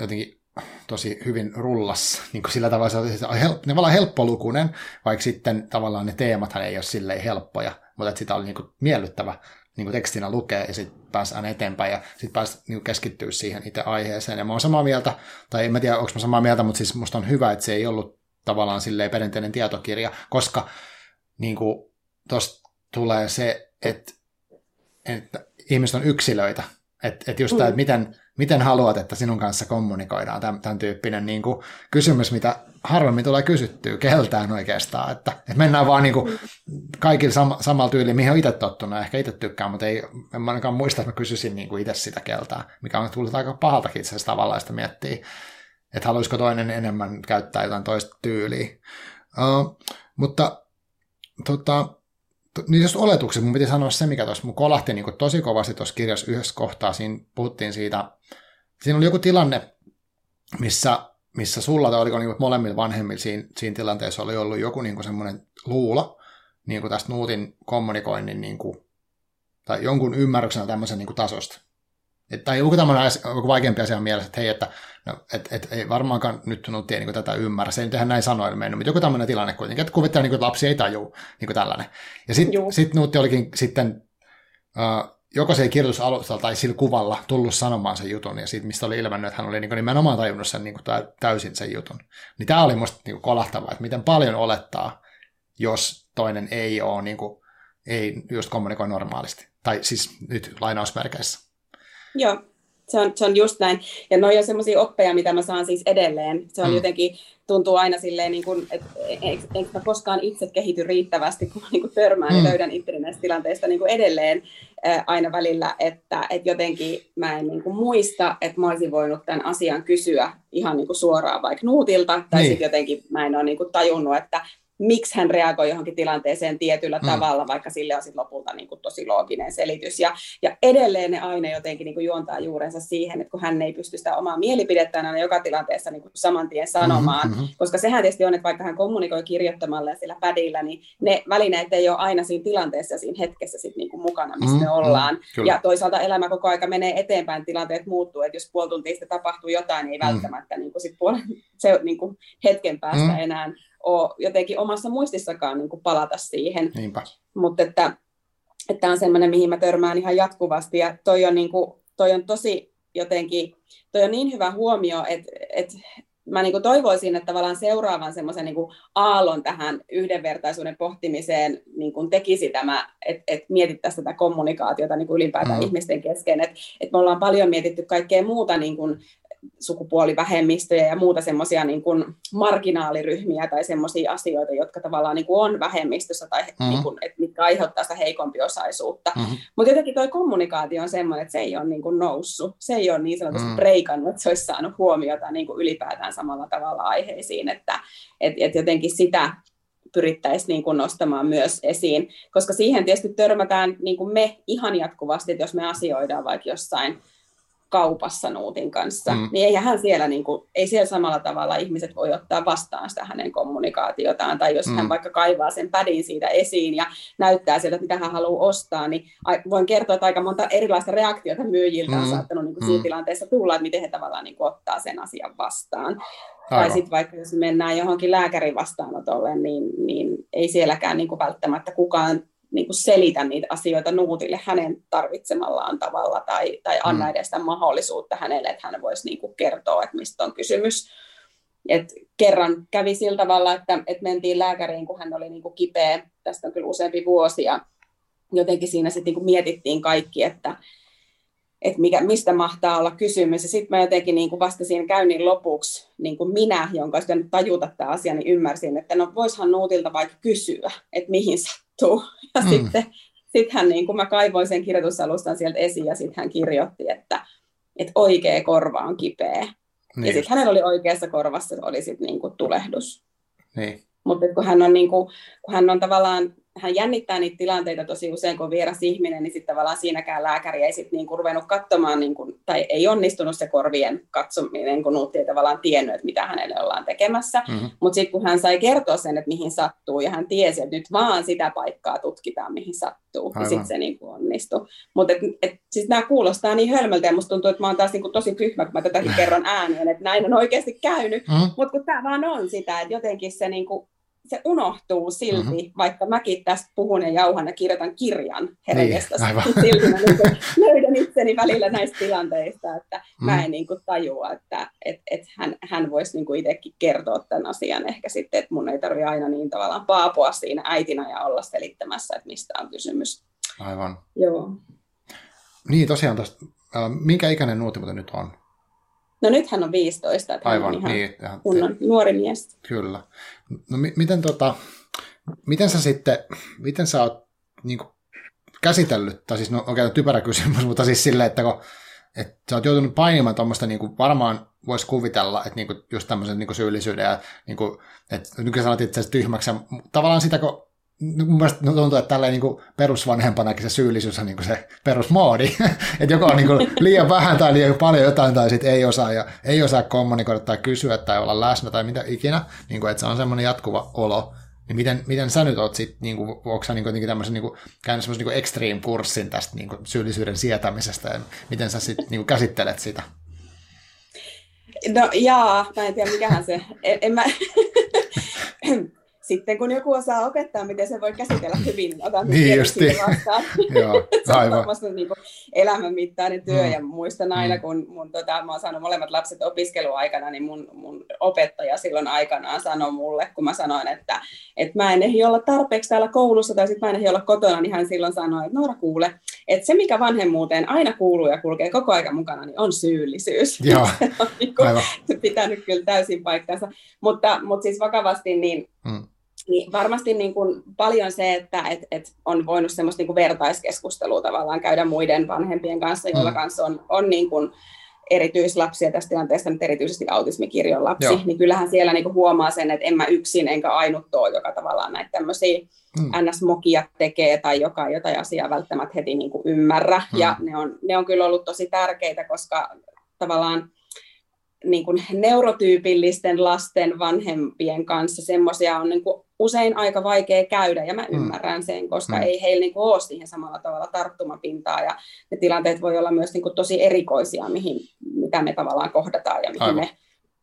jotenkin tosi hyvin rullas, niin kuin sillä tavalla se on, on hel, tavallaan helppolukunen, vaikka sitten tavallaan ne teemathan ei ole silleen helppoja, mutta että sitä oli niin kuin miellyttävä niin kuin tekstinä lukea ja sitten pääsi aina eteenpäin ja sitten pääsi niin keskittyä siihen itse aiheeseen. Ja mä oon samaa mieltä, tai en mä tiedä, onko mä samaa mieltä, mutta siis musta on hyvä, että se ei ollut tavallaan silleen perinteinen tietokirja, koska niin kuin tuosta tulee se, että, että ihmiset on yksilöitä. Että et just mm. tämä, että miten, miten haluat, että sinun kanssa kommunikoidaan, tämän, tämän tyyppinen niin kuin, kysymys, mitä harvemmin tulee kysyttyä keltään oikeastaan, että, että mennään vaan niin kuin, kaikilla sam, samalla tyyliin, mihin on itse tottunut, ehkä itse tykkään, mutta ei, en ainakaan muista, että mä kysyisin niin kuin itse sitä keltää, mikä on tullut aika pahaltakin itse asiassa tavallaan sitä miettiä, että haluaisiko toinen enemmän käyttää jotain toista tyyliä. Uh, mutta tota, niin jos oletukset, mun piti sanoa se, mikä tuossa mun kolahti niin tosi kovasti tuossa kirjassa yhdessä kohtaa, siinä puhuttiin siitä, siinä oli joku tilanne, missä, missä sulla tai oliko niin molemmilla vanhemmilla siinä, siinä tilanteessa oli ollut joku niin semmoinen luulo niin kuin tästä Nuutin kommunikoinnin niin kuin, tai jonkun ymmärryksen tämmöisen niin kuin tasosta. Et, tai joku tämmöinen joku vaikeampi asia mielessä, että hei, että no, et, et, ei varmaankaan nyt Nuutti niin tätä ymmärrä. Se ei nyt ihan näin sanoen mennyt, mutta joku tämmöinen tilanne kuitenkin, että kuvittelee, niin kuin, että lapsi ei tajuu niin tällainen. Ja sitten sit Nuutti olikin sitten, uh, joko se ei kirjoitusalustalla tai sillä kuvalla tullut sanomaan sen jutun, ja siitä, mistä oli ilmennyt, että hän oli niin kuin nimenomaan tajunnut sen niin kuin täysin sen jutun. Niin tämä oli musta niin kuin kolahtavaa, että miten paljon olettaa, jos toinen ei ole, niin kuin, ei just kommunikoi normaalisti. Tai siis nyt lainausmerkeissä. Joo, se on, se on just näin. Ja ne on semmoisia oppeja, mitä mä saan siis edelleen. Se on mm. jotenkin, tuntuu aina silleen, niin kuin, että enkä mä koskaan itse kehity riittävästi, kun mä niin kuin törmään mm. ja löydän itseni näistä tilanteista niin kuin edelleen ää, aina välillä, että, että jotenkin mä en niin kuin muista, että mä olisin voinut tämän asian kysyä ihan niin kuin suoraan vaikka Nuutilta, tai niin. sitten jotenkin mä en ole niin kuin tajunnut, että miksi hän reagoi johonkin tilanteeseen tietyllä mm. tavalla, vaikka sille on lopulta niin kuin tosi looginen selitys. Ja, ja edelleen ne aina jotenkin niin kuin juontaa juurensa siihen, että kun hän ei pysty sitä omaa mielipidettään aina joka tilanteessa niin kuin saman tien sanomaan, mm-hmm. koska sehän tietysti on, että vaikka hän kommunikoi kirjoittamalla ja sillä pädillä, niin ne välineet ei ole aina siinä tilanteessa ja siinä hetkessä sit niin kuin mukana, missä mm-hmm. me ollaan. Kyllä. Ja toisaalta elämä koko aika menee eteenpäin, tilanteet muuttuu, että jos puoli tuntia tapahtuu jotain, niin ei mm-hmm. välttämättä niin kuin sit puolen, se, niin kuin hetken päästä mm-hmm. enää ole jotenkin omassa muistissakaan niin kuin palata siihen. Mutta että, että tämä on semmoinen, mihin mä törmään ihan jatkuvasti ja toi on, niin kuin, toi on tosi jotenkin, toi on niin hyvä huomio, että, että mä niin kuin toivoisin, että tavallaan seuraavan semmoisen niin aallon tähän yhdenvertaisuuden pohtimiseen niin kuin tekisi tämä, että, että mietittäisiin tätä kommunikaatiota niin kuin ylipäätään mm. ihmisten kesken. Että, että me ollaan paljon mietitty kaikkea muuta niin kuin sukupuolivähemmistöjä ja muuta semmoisia niin kuin marginaaliryhmiä tai semmoisia asioita, jotka tavallaan niin kuin on vähemmistössä tai mm-hmm. niin kuin, että mitkä aiheuttaa sitä heikompiosaisuutta. Mm-hmm. Mutta jotenkin tuo kommunikaatio on semmoinen, että se ei ole niin kuin noussut. Se ei ole niin sanotusti mm-hmm. breikannut, että se olisi saanut huomiota niin kuin ylipäätään samalla tavalla aiheisiin, että et, et jotenkin sitä pyrittäisiin niin kuin nostamaan myös esiin, koska siihen tietysti törmätään niin kuin me ihan jatkuvasti, että jos me asioidaan vaikka jossain kaupassa Nuutin kanssa, mm. niin eihän siellä, niin kuin, ei siellä samalla tavalla ihmiset voi ottaa vastaan sitä hänen kommunikaatiotaan, tai jos mm. hän vaikka kaivaa sen pädin siitä esiin ja näyttää sieltä, mitä hän haluaa ostaa, niin voin kertoa, että aika monta erilaista reaktiota myyjiltä on mm. saattanut niin kuin, siinä mm. tilanteessa tulla, että miten he tavallaan niin kuin, ottaa sen asian vastaan. Aivan. Tai sitten vaikka jos mennään johonkin lääkärin vastaanotolle, niin, niin ei sielläkään niin kuin välttämättä kukaan niin kuin selitä niitä asioita Nuutille hänen tarvitsemallaan tavalla tai, tai anna mm. edes sitä mahdollisuutta hänelle, että hän voisi niin kuin kertoa, että mistä on kysymys. Et kerran kävi sillä tavalla, että, että mentiin lääkäriin, kun hän oli niin kuin kipeä, tästä on kyllä useampi vuosi, ja jotenkin siinä sitten niin mietittiin kaikki, että, että mikä, mistä mahtaa olla kysymys. Ja sitten mä jotenkin niin kuin vasta siinä käynnin lopuksi, niin kuin minä, jonka olisi tajuta tämä asia, niin ymmärsin, että no voishan Nuutilta vaikka kysyä, että mihin sattuu. Ja mm. sitten sit hän, niin kuin mä kaivoin sen kirjoitusalustan sieltä esiin, ja sitten hän kirjoitti, että, että oikea korva on kipeä. Niin. Ja sitten hänellä oli oikeassa korvassa oli sit niin kuin tulehdus. Niin. Mutta kun hän on, niin kuin, kun hän on tavallaan hän jännittää niitä tilanteita tosi usein, kun on vieras ihminen, niin sitten tavallaan siinäkään lääkäri ei sitten niin ruvennut katsomaan, niin kuin, tai ei onnistunut se korvien katsominen, kun Nuutti ei tavallaan tiennyt, että mitä hänelle ollaan tekemässä. Mm-hmm. Mutta sitten kun hän sai kertoa sen, että mihin sattuu, ja hän tiesi, että nyt vaan sitä paikkaa tutkitaan, mihin sattuu, niin sitten se niin onnistui. Mutta siis nämä kuulostaa niin hölmöltä, ja musta tuntuu, että mä oon taas niin kuin tosi tyhmä, kun mä tätäkin <laughs> kerron ääneen, että näin on oikeasti käynyt. Mm-hmm. Mutta kun tämä vaan on sitä, että jotenkin se niin kuin se unohtuu silti, mm-hmm. vaikka mäkin tästä puhun ja jauhan ja kirjoitan kirjan herkestä. Niin, <laughs> silti mä niin löydän itseni välillä näistä tilanteista, että mm. mä en niin kuin tajua, että et, et hän, hän voisi niin kuin itsekin kertoa tämän asian ehkä sitten, että mun ei tarvitse aina niin tavallaan paapua siinä äitinä ja olla selittämässä, että mistä on kysymys. Aivan. Joo. Niin tosiaan, tosta, äh, minkä ikäinen nuoti nyt on? No nyt hän on 15, että Aivan, hän on ihan niin, kunnon nuori mies. Kyllä. No mi- miten, tota, miten sä sitten, miten sä oot niin kuin, käsitellyt, tai siis no okei, okay, typerä kysymys, <laughs> mutta siis silleen, että kun että sä oot joutunut painimaan tuommoista, niin varmaan voisi kuvitella, että niin kuin, just tämmöisen niin syyllisyyden ja niin kuin, että nyt sanot itse asiassa tyhmäksi, tavallaan sitä, kun mun mielestä tuntuu, että tälleen niin perusvanhempanakin se syyllisyys on niin se perusmoodi, <laughs> että joko on niin liian vähän tai liian paljon jotain tai sitten ei osaa ja ei osaa kommunikoida tai kysyä tai olla läsnä tai mitä ikinä, niin kuin, että se on semmoinen jatkuva olo. Niin miten, miten sä nyt oot sitten, niin kuin, onko sä niin kuin, tämmöisen niin käynyt semmoisen niin extreme-kurssin tästä niin kuin, syyllisyyden sietämisestä ja miten sä sitten niin käsittelet sitä? No jaa, mä en tiedä mikähän se, en, en mä, <laughs> sitten kun joku osaa opettaa, miten se voi käsitellä hyvin, <laughs> niin otan niin justi. vastaan. <laughs> Joo, se on varmasti niin kuin elämänmittainen työ, mm. ja muistan aina, mm. kun mun, tota, mä oon saanut molemmat lapset opiskeluaikana, niin mun, mun opettaja silloin aikanaan sanoi mulle, kun mä sanoin, että, että mä en ehdi olla tarpeeksi täällä koulussa, tai sitten mä en ehdi olla kotona, niin hän silloin sanoi, että Noora kuule, että se mikä vanhemmuuteen aina kuuluu ja kulkee koko ajan mukana, niin on syyllisyys. <laughs> Joo, se on niin kuin, pitänyt kyllä täysin paikkansa. Mutta, mutta siis vakavasti, niin mm niin varmasti niin kuin paljon se, että et, et on voinut semmoista niin kuin vertaiskeskustelua tavallaan käydä muiden vanhempien kanssa, joilla mm. kanssa on, on niin kuin erityislapsia tästä tilanteesta, nyt erityisesti autismikirjon lapsi, Joo. niin kyllähän siellä niin kuin huomaa sen, että en mä yksin enkä ainut ole, joka tavallaan näitä tämmöisiä mm. ns-mokia tekee tai joka ei jotain asiaa välttämättä heti niin kuin ymmärrä. Mm. Ja ne on, ne on kyllä ollut tosi tärkeitä, koska tavallaan niin kuin neurotyypillisten lasten vanhempien kanssa semmoisia on niin kuin usein aika vaikea käydä, ja mä mm. ymmärrän sen, koska mm. ei heillä niin kuin ole siihen samalla tavalla tarttumapintaa, ja ne tilanteet voi olla myös niin kuin tosi erikoisia, mihin, mitä me tavallaan kohdataan ja mihin Aivan. me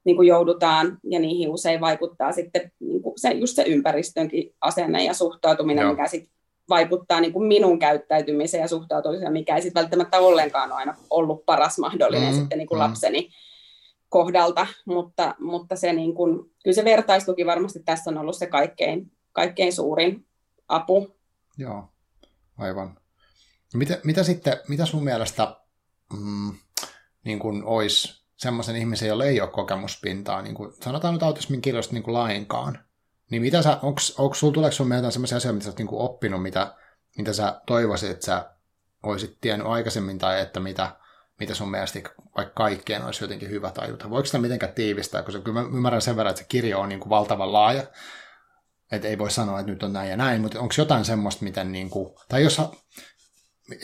niin kuin joudutaan, ja niihin usein vaikuttaa sitten niin kuin se, just se ympäristönkin asenne ja suhtautuminen, Joo. mikä sitten vaikuttaa niin kuin minun käyttäytymiseen ja suhtautumiseen, mikä ei sitten välttämättä ollenkaan aina ollut paras mahdollinen mm, sitten niin kuin mm. lapseni kohdalta, mutta, mutta se niin kuin, kyllä se vertaistuki varmasti tässä on ollut se kaikkein, kaikkein suurin apu. Joo, aivan. Mitä, mitä sitten, mitä sun mielestä mm, niin kuin olisi semmoisen ihmisen, jolla ei ole kokemuspintaa, niin kuin, sanotaan nyt autismin kirjoista niin kuin lainkaan, niin mitä sä, onks, onks sul, tuleeko sun mieltä sellaisia asioita, mitä sä oot niin kuin oppinut, mitä, mitä sä toivoisit, että sä olisit tiennyt aikaisemmin, tai että mitä, mitä sun mielestä vaikka kaikkeen olisi jotenkin hyvä tajuta. Voiko sitä mitenkään tiivistää, koska kyllä mä ymmärrän sen verran, että se kirjo on niin kuin valtavan laaja, että ei voi sanoa, että nyt on näin ja näin, mutta onko jotain semmoista, miten, niin kuin, tai jos,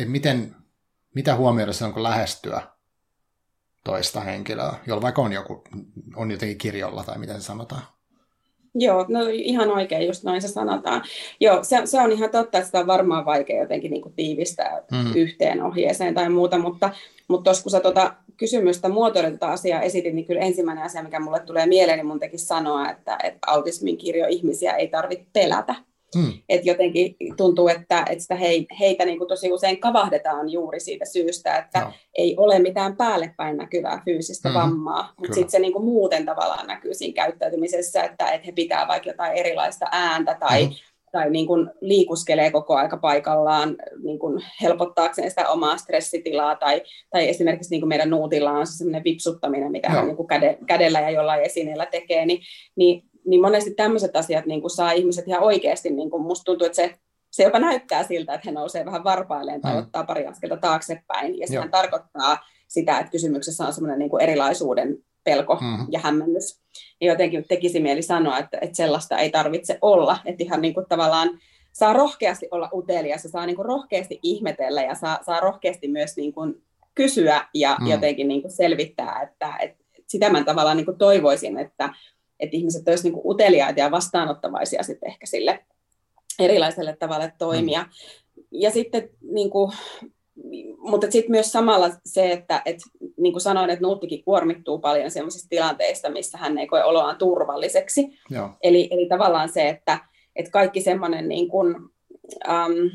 miten, mitä huomioida silloin, kun lähestyä toista henkilöä, jolla vaikka on, joku, on jotenkin kirjolla tai miten se sanotaan? Joo, no ihan oikein, just noin se sanotaan. Joo, se, se on ihan totta, että sitä on varmaan vaikea jotenkin niin kuin tiivistää mm. yhteen ohjeeseen tai muuta, mutta mutta tuossa kun sä tuota kysymystä muotoilit tätä asiaa esitit, niin kyllä ensimmäinen asia, mikä mulle tulee mieleen, niin mun teki sanoa, että, että autismin kirjo ihmisiä ei tarvitse pelätä. Hmm. Et jotenkin tuntuu, että, että sitä heitä niin kuin tosi usein kavahdetaan juuri siitä syystä, että no. ei ole mitään päällepäin näkyvää fyysistä hmm. vammaa, mutta sitten se niin kuin muuten tavallaan näkyy siinä käyttäytymisessä, että, että he pitää vaikka jotain erilaista ääntä tai hmm tai niin kuin liikuskelee koko aika paikallaan niin kuin helpottaakseen sitä omaa stressitilaa, tai, tai esimerkiksi niin kuin meidän nuutilla on se sellainen vipsuttaminen, mitä hän niin kuin käde, kädellä ja jollain esineellä tekee, niin, niin, niin monesti tämmöiset asiat niin kuin saa ihmiset ihan oikeasti, niin kuin musta tuntuu, että se, se jopa näyttää siltä, että he nousee vähän varpailleen tai mm. ottaa pari askelta taaksepäin, ja sehän tarkoittaa sitä, että kysymyksessä on semmoinen niin kuin erilaisuuden pelko mm. ja hämmennys. Ja jotenkin tekisi mieli sanoa, että, että sellaista ei tarvitse olla. Että ihan niin kuin tavallaan saa rohkeasti olla utelias ja saa niin kuin rohkeasti ihmetellä ja saa, saa rohkeasti myös niin kuin kysyä ja mm. jotenkin niin kuin selvittää, että, että sitä mä tavallaan niin kuin toivoisin, että, että ihmiset olisivat niin uteliaita ja vastaanottavaisia sitten ehkä sille erilaiselle tavalle toimia. Mm. Ja sitten niin kuin, mutta sitten myös samalla se, että et, niin kuin sanoin, että Nuuttikin kuormittuu paljon sellaisista tilanteista, missä hän ei koe oloaan turvalliseksi. Joo. Eli, eli tavallaan se, että et kaikki semmoinen niin kuin, um,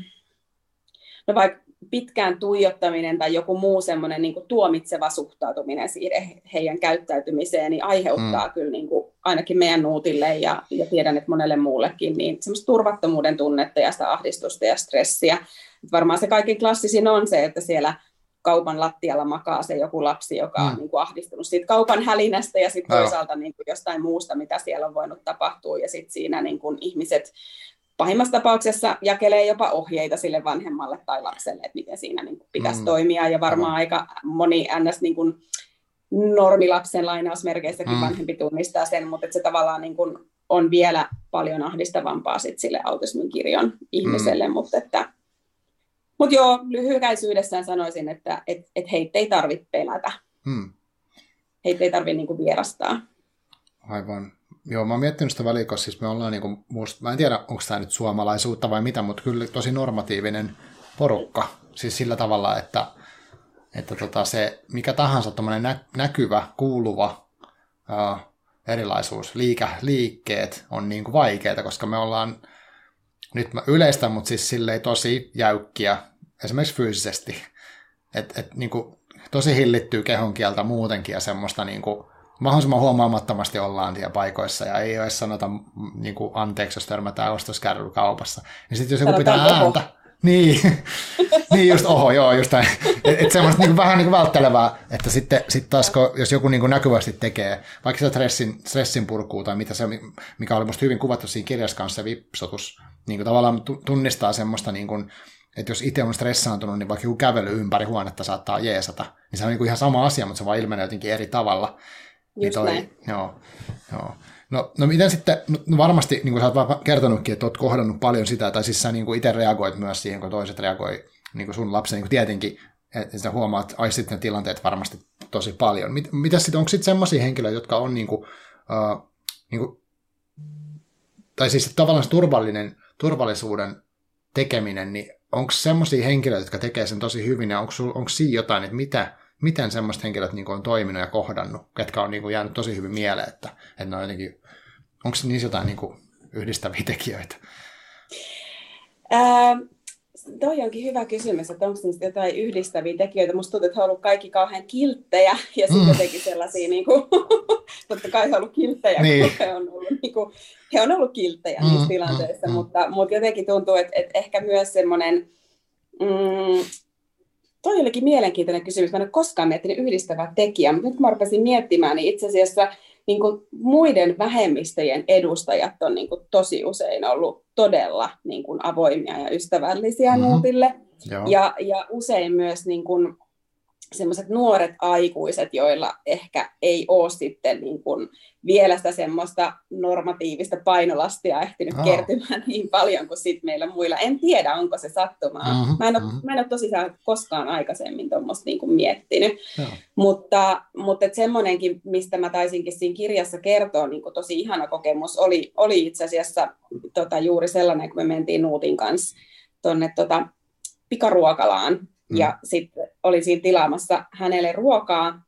no vaikka pitkään tuijottaminen tai joku muu semmoinen niin kuin tuomitseva suhtautuminen siihen heidän käyttäytymiseen, niin aiheuttaa mm. kyllä niin kuin, ainakin meidän nuutille ja, ja tiedän, että monelle muullekin, niin semmoista turvattomuuden tunnetta ja sitä ahdistusta ja stressiä. Et varmaan se kaikkein klassisin on se, että siellä kaupan lattialla makaa se joku lapsi, joka mm. on niin kuin ahdistunut siitä kaupan hälinästä ja sitten toisaalta niin kuin jostain muusta, mitä siellä on voinut tapahtua. Ja sitten siinä niin kuin ihmiset pahimmassa tapauksessa jakelee jopa ohjeita sille vanhemmalle tai lapselle, että miten siinä niin kuin pitäisi mm. toimia. Ja varmaan aika moni ns. Niin kuin normilapsen lainausmerkeissäkin mm. vanhempi tunnistaa sen, mutta että se tavallaan niin kuin on vielä paljon ahdistavampaa sit sille autismin kirjon ihmiselle, mm. mutta että mutta joo, lyhykäisyydessään sanoisin, että et, et heitä ei tarvitse pelätä. Hmm. Heitä ei tarvitse niinku vierastaa. Aivan. Joo, mä oon miettinyt sitä väliä, koska siis me ollaan, niinku, musta, mä en tiedä, onko tämä nyt suomalaisuutta vai mitä, mutta kyllä tosi normatiivinen porukka. Siis sillä tavalla, että, että tota se mikä tahansa nä, näkyvä, kuuluva ää, erilaisuus, liike, liikkeet on niinku vaikeita, koska me ollaan, nyt mä yleistän, mutta siis silleen tosi jäykkiä, esimerkiksi fyysisesti. Et, et, niinku, tosi hillittyy kehonkieltä muutenkin ja semmoista niinku, mahdollisimman huomaamattomasti ollaan siellä paikoissa ja ei edes sanota niin kuin, anteeksi, jos törmätään ostoskärryllä kaupassa. Niin sitten jos joku pitää ääntä, niin, <laughs> niin just oho, joo, just näin. Et, et semmoista niin kuin, vähän niin kuin välttelevää, että sitten sit taas kun, jos joku niin kuin näkyvästi tekee, vaikka se stressin, stressin purkuu tai mitä se, mikä oli musta hyvin kuvattu siinä kirjassa kanssa, se vipsotus, niin kuin tavallaan tunnistaa semmoista niin kuin, että jos itse on stressaantunut, niin vaikka joku kävely ympäri huonetta saattaa jeesata, niin se on niin kuin ihan sama asia, mutta se vaan ilmenee jotenkin eri tavalla. Niin Just toi, näin. Joo, joo. No, no miten sitten, no, no varmasti niin kuin sä oot kertonutkin, että oot kohdannut paljon sitä, tai siis sä niin kuin itse reagoit myös siihen, kun toiset reagoi niin kuin sun lapsen, niin kuin tietenkin, että sä huomaat, aistit ne tilanteet varmasti tosi paljon. Mit, mitä sitten, onko sitten semmoisia henkilöitä, jotka on niin kuin, uh, niin kuin, tai siis tavallaan se turvallinen, turvallisuuden tekeminen, niin onko semmoisia henkilöitä, jotka tekee sen tosi hyvin, ja onko, onko siinä jotain, että mitä, miten semmoiset henkilöt niin on toiminut ja kohdannut, ketkä on niin kuin jäänyt tosi hyvin mieleen, että, että ne on jotenkin, onko niissä jotain niin kuin yhdistäviä tekijöitä? Ää, toi onkin hyvä kysymys, että onko niistä jotain yhdistäviä tekijöitä. Musta tuntuu, että he ovat kaikki kauhean kilttejä ja sitten mm. jotenkin sellaisia, niin kuin, <laughs> totta kai he ovat kilttejä, niin. kun he on ollut, niin kuin, he on ollut kilttejä mm, niissä tilanteissa, mm, mutta, mm. mutta jotenkin tuntuu, että, että ehkä myös semmoinen, mm, toi olikin mielenkiintoinen kysymys. Mä en ole koskaan miettinyt yhdistävää tekijää, mutta nyt kun mä rupesin miettimään, niin itse asiassa niin kuin muiden vähemmistöjen edustajat on niin kuin tosi usein ollut todella niin kuin avoimia ja ystävällisiä mm-hmm. Nuutille. Ja, ja usein myös niin kuin semmoiset nuoret aikuiset, joilla ehkä ei ole sitten niin kuin vielä sitä semmoista normatiivista painolastia ehtinyt oh. kertymään <laughs> niin paljon kuin sit meillä muilla. En tiedä, onko se sattumaa. Mm-hmm, mä, en ole, mm-hmm. mä en ole tosissaan koskaan aikaisemmin tuommoista niin miettinyt. Joo. Mutta, mutta semmoinenkin, mistä mä taisinkin siinä kirjassa kertoa, niin kuin tosi ihana kokemus, oli, oli itse asiassa tota, juuri sellainen, kun me mentiin Nuutin kanssa tuonne tota, pikaruokalaan. Mm. Ja sitten siinä tilaamassa hänelle ruokaa.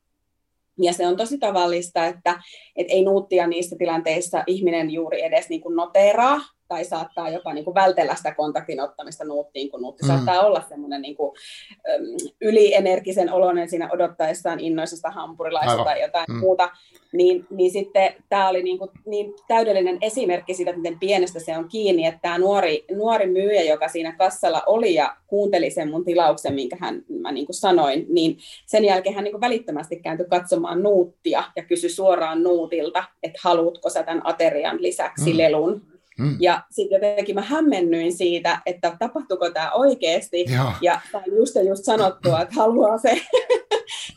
Ja se on tosi tavallista, että et ei nuuttia niissä tilanteissa ihminen juuri edes niin kuin noteraa, tai saattaa jopa niin kuin vältellä sitä kontaktin ottamista nuuttiin, kun nuutti mm. saattaa olla semmoinen niin kuin, ylienergisen oloinen siinä odottaessaan innoisesta hampurilaista Aivan. tai jotain mm. muuta, niin, niin sitten tämä oli niin, kuin, niin täydellinen esimerkki siitä, että miten pienestä se on kiinni, että tämä nuori, nuori myyjä, joka siinä kassalla oli ja kuunteli sen mun tilauksen, minkä hän, mä niin kuin sanoin, niin sen jälkeen hän niin kuin välittömästi kääntyi katsomaan nuuttia ja kysyi suoraan nuutilta, että haluatko sä tämän aterian lisäksi mm. lelun Mm. Ja sitten jotenkin mä hämmennyin siitä, että tapahtuuko tämä oikeasti. Joo. Ja sain just ja just sanottua, että haluaa se. <laughs>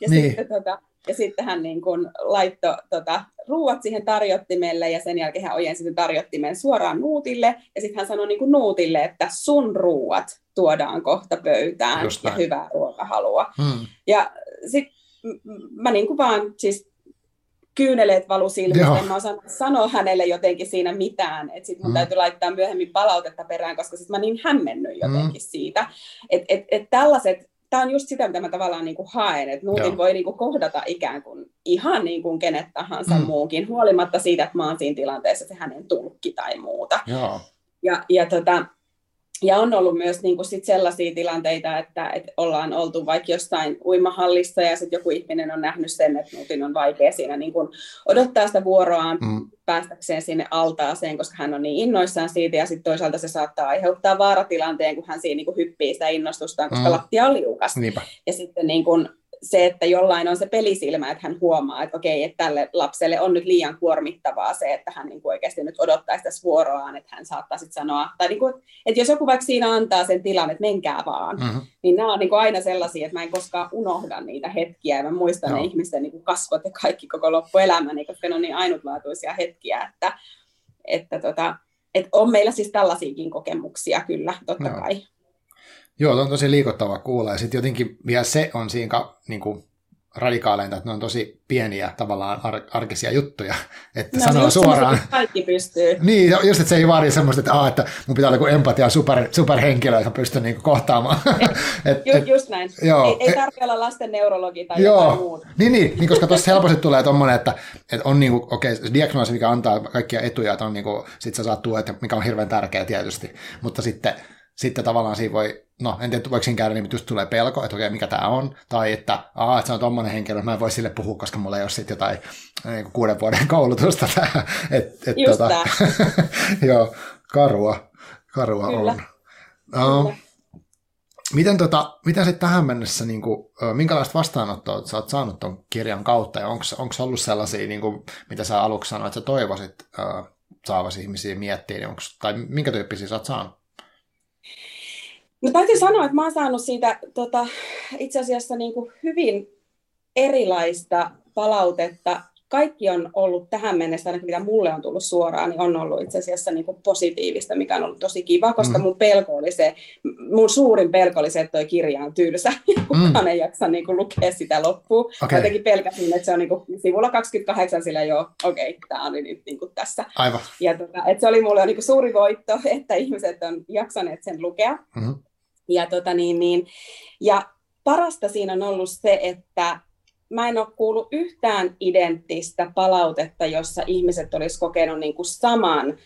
ja niin. sitten tota, Ja sitten hän niin kuin laittoi tota, ruuat siihen tarjottimelle ja sen jälkeen hän ojensi sen tarjottimen suoraan Nuutille. Ja sitten hän sanoi niin kuin Nuutille, että sun ruuat tuodaan kohta pöytään Just ja hyvää ruokahalua. Hmm. Ja sitten mä niin kuin vaan siis kyyneleet valu silmistä, en mä osannut sanoa hänelle jotenkin siinä mitään, että sitten mun mm. täytyy laittaa myöhemmin palautetta perään, koska sitten mä niin hämmennyt jotenkin mm. siitä, että et, et tällaiset tämä on just sitä, mitä mä tavallaan niin kuin haen, että Nuutin voi niin kuin kohdata ikään kuin ihan niin kuin kenet tahansa mm. muukin, huolimatta siitä, että mä oon siinä tilanteessa se hänen tulkki tai muuta. Joo. Ja, ja tota, ja on ollut myös niin kuin sit sellaisia tilanteita, että, että ollaan oltu vaikka jostain uimahallissa ja sitten joku ihminen on nähnyt sen, että Nutin on vaikea siinä niin kuin odottaa sitä vuoroaan mm. päästäkseen sinne altaaseen, koska hän on niin innoissaan siitä ja sitten toisaalta se saattaa aiheuttaa vaaratilanteen, kun hän siinä niin kuin hyppii sitä innostustaan, koska mm. lattia on liukas. Niinpä. Ja sitten niin kuin se, että jollain on se pelisilmä, että hän huomaa, että okei, että tälle lapselle on nyt liian kuormittavaa se, että hän niin kuin oikeasti nyt odottaisi tässä vuoroaan, että hän saattaa sitten sanoa, tai niin kuin, että jos joku vaikka siinä antaa sen tilan, että menkää vaan, mm-hmm. niin nämä on niin kuin aina sellaisia, että mä en koskaan unohda niitä hetkiä, ja mä muistan no. ne ihmisten niin kuin kasvot ja kaikki koko loppuelämäni, koska ne on niin ainutlaatuisia hetkiä, että, että, tota, että on meillä siis tällaisiakin kokemuksia kyllä, totta no. kai. Joo, on tosi liikuttava kuulla. Ja sitten jotenkin vielä se on siinä niin kuin radikaaleinta, että ne on tosi pieniä tavallaan ar- arkisia juttuja, <laughs> että no, sanoo suoraan. Kaikki pystyy. <laughs> Niin, just, että se ei vaadi semmoista, että, että mun pitää olla empatia super, superhenkilö, joka pystyy niinku kohtaamaan. <laughs> et, just, et, just näin. Joo, ei, ei tarvitse olla lasten neurologi tai joo, jotain muuta. Niin, niin, niin koska tuossa helposti tulee tuommoinen, että, että on niinku, okei, okay, diagnoosi, mikä antaa kaikkia etuja, että on niinku, sit sä saat tuet, mikä on hirveän tärkeä tietysti, mutta sitten sitten tavallaan siinä voi, no en tiedä voiko siinä käydä, niin just tulee pelko, että okei, mikä tämä on, tai että, aa, että se on tommonen henkilö, mä en voi sille puhua, koska mulla ei ole sitten jotain niin kuuden vuoden <laughs> koulutusta tähän. Et, et, just tota, <laughs> joo, karua, karua Kyllä. on. Uh, miten, tota, miten sitten tähän mennessä, niin kuin, minkälaista vastaanottoa sä oot saanut tuon kirjan kautta, ja onko ollut sellaisia, niin kuin, mitä sä aluksi sanoit, että sä toivoisit uh, saavasi ihmisiä miettiä, niin onks, tai minkä tyyppisiä sä oot saanut? No täytyy sanoa, että mä oon saanut siitä tota, itse asiassa niin kuin hyvin erilaista palautetta. Kaikki on ollut tähän mennessä, ainakin mitä mulle on tullut suoraan, niin on ollut itse asiassa niin kuin positiivista, mikä on ollut tosi kiva, koska mm. mun pelko oli se, mun suurin pelko oli se, että toi kirja on tylsä, <laughs> kukaan mm. ei jaksa niin kuin lukea sitä loppuun. Okay. Jotenkin pelkäsin, että se on niin kuin sivulla 28 sillä jo, okei, okay, tämä on nyt niin kuin tässä. Aivan. Ja tota, että se oli mulle niin kuin suuri voitto, että ihmiset on jaksaneet sen lukea. Mm-hmm. Ja, tota niin, niin, ja parasta siinä on ollut se, että mä en ole kuullut yhtään identtistä palautetta, jossa ihmiset olisi kokenut niin kuin saman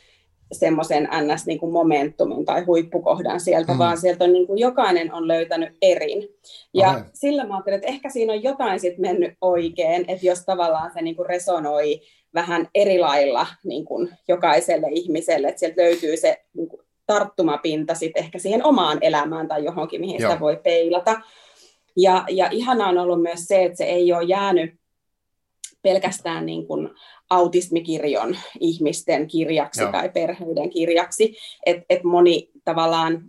semmoisen ns. Niin kuin momentumin tai huippukohdan sieltä, mm. vaan sieltä on niin kuin jokainen on löytänyt erin. Ja okay. sillä mä ajattelin, että ehkä siinä on jotain sit mennyt oikein, että jos tavallaan se niin kuin resonoi vähän eri lailla niin kuin jokaiselle ihmiselle, että sieltä löytyy se niin kuin tarttumapinta sit ehkä siihen omaan elämään tai johonkin, mihin Joo. sitä voi peilata. Ja, ja ihanaa on ollut myös se, että se ei ole jäänyt pelkästään niin kuin autismikirjon ihmisten kirjaksi Joo. tai perheiden kirjaksi, että et moni tavallaan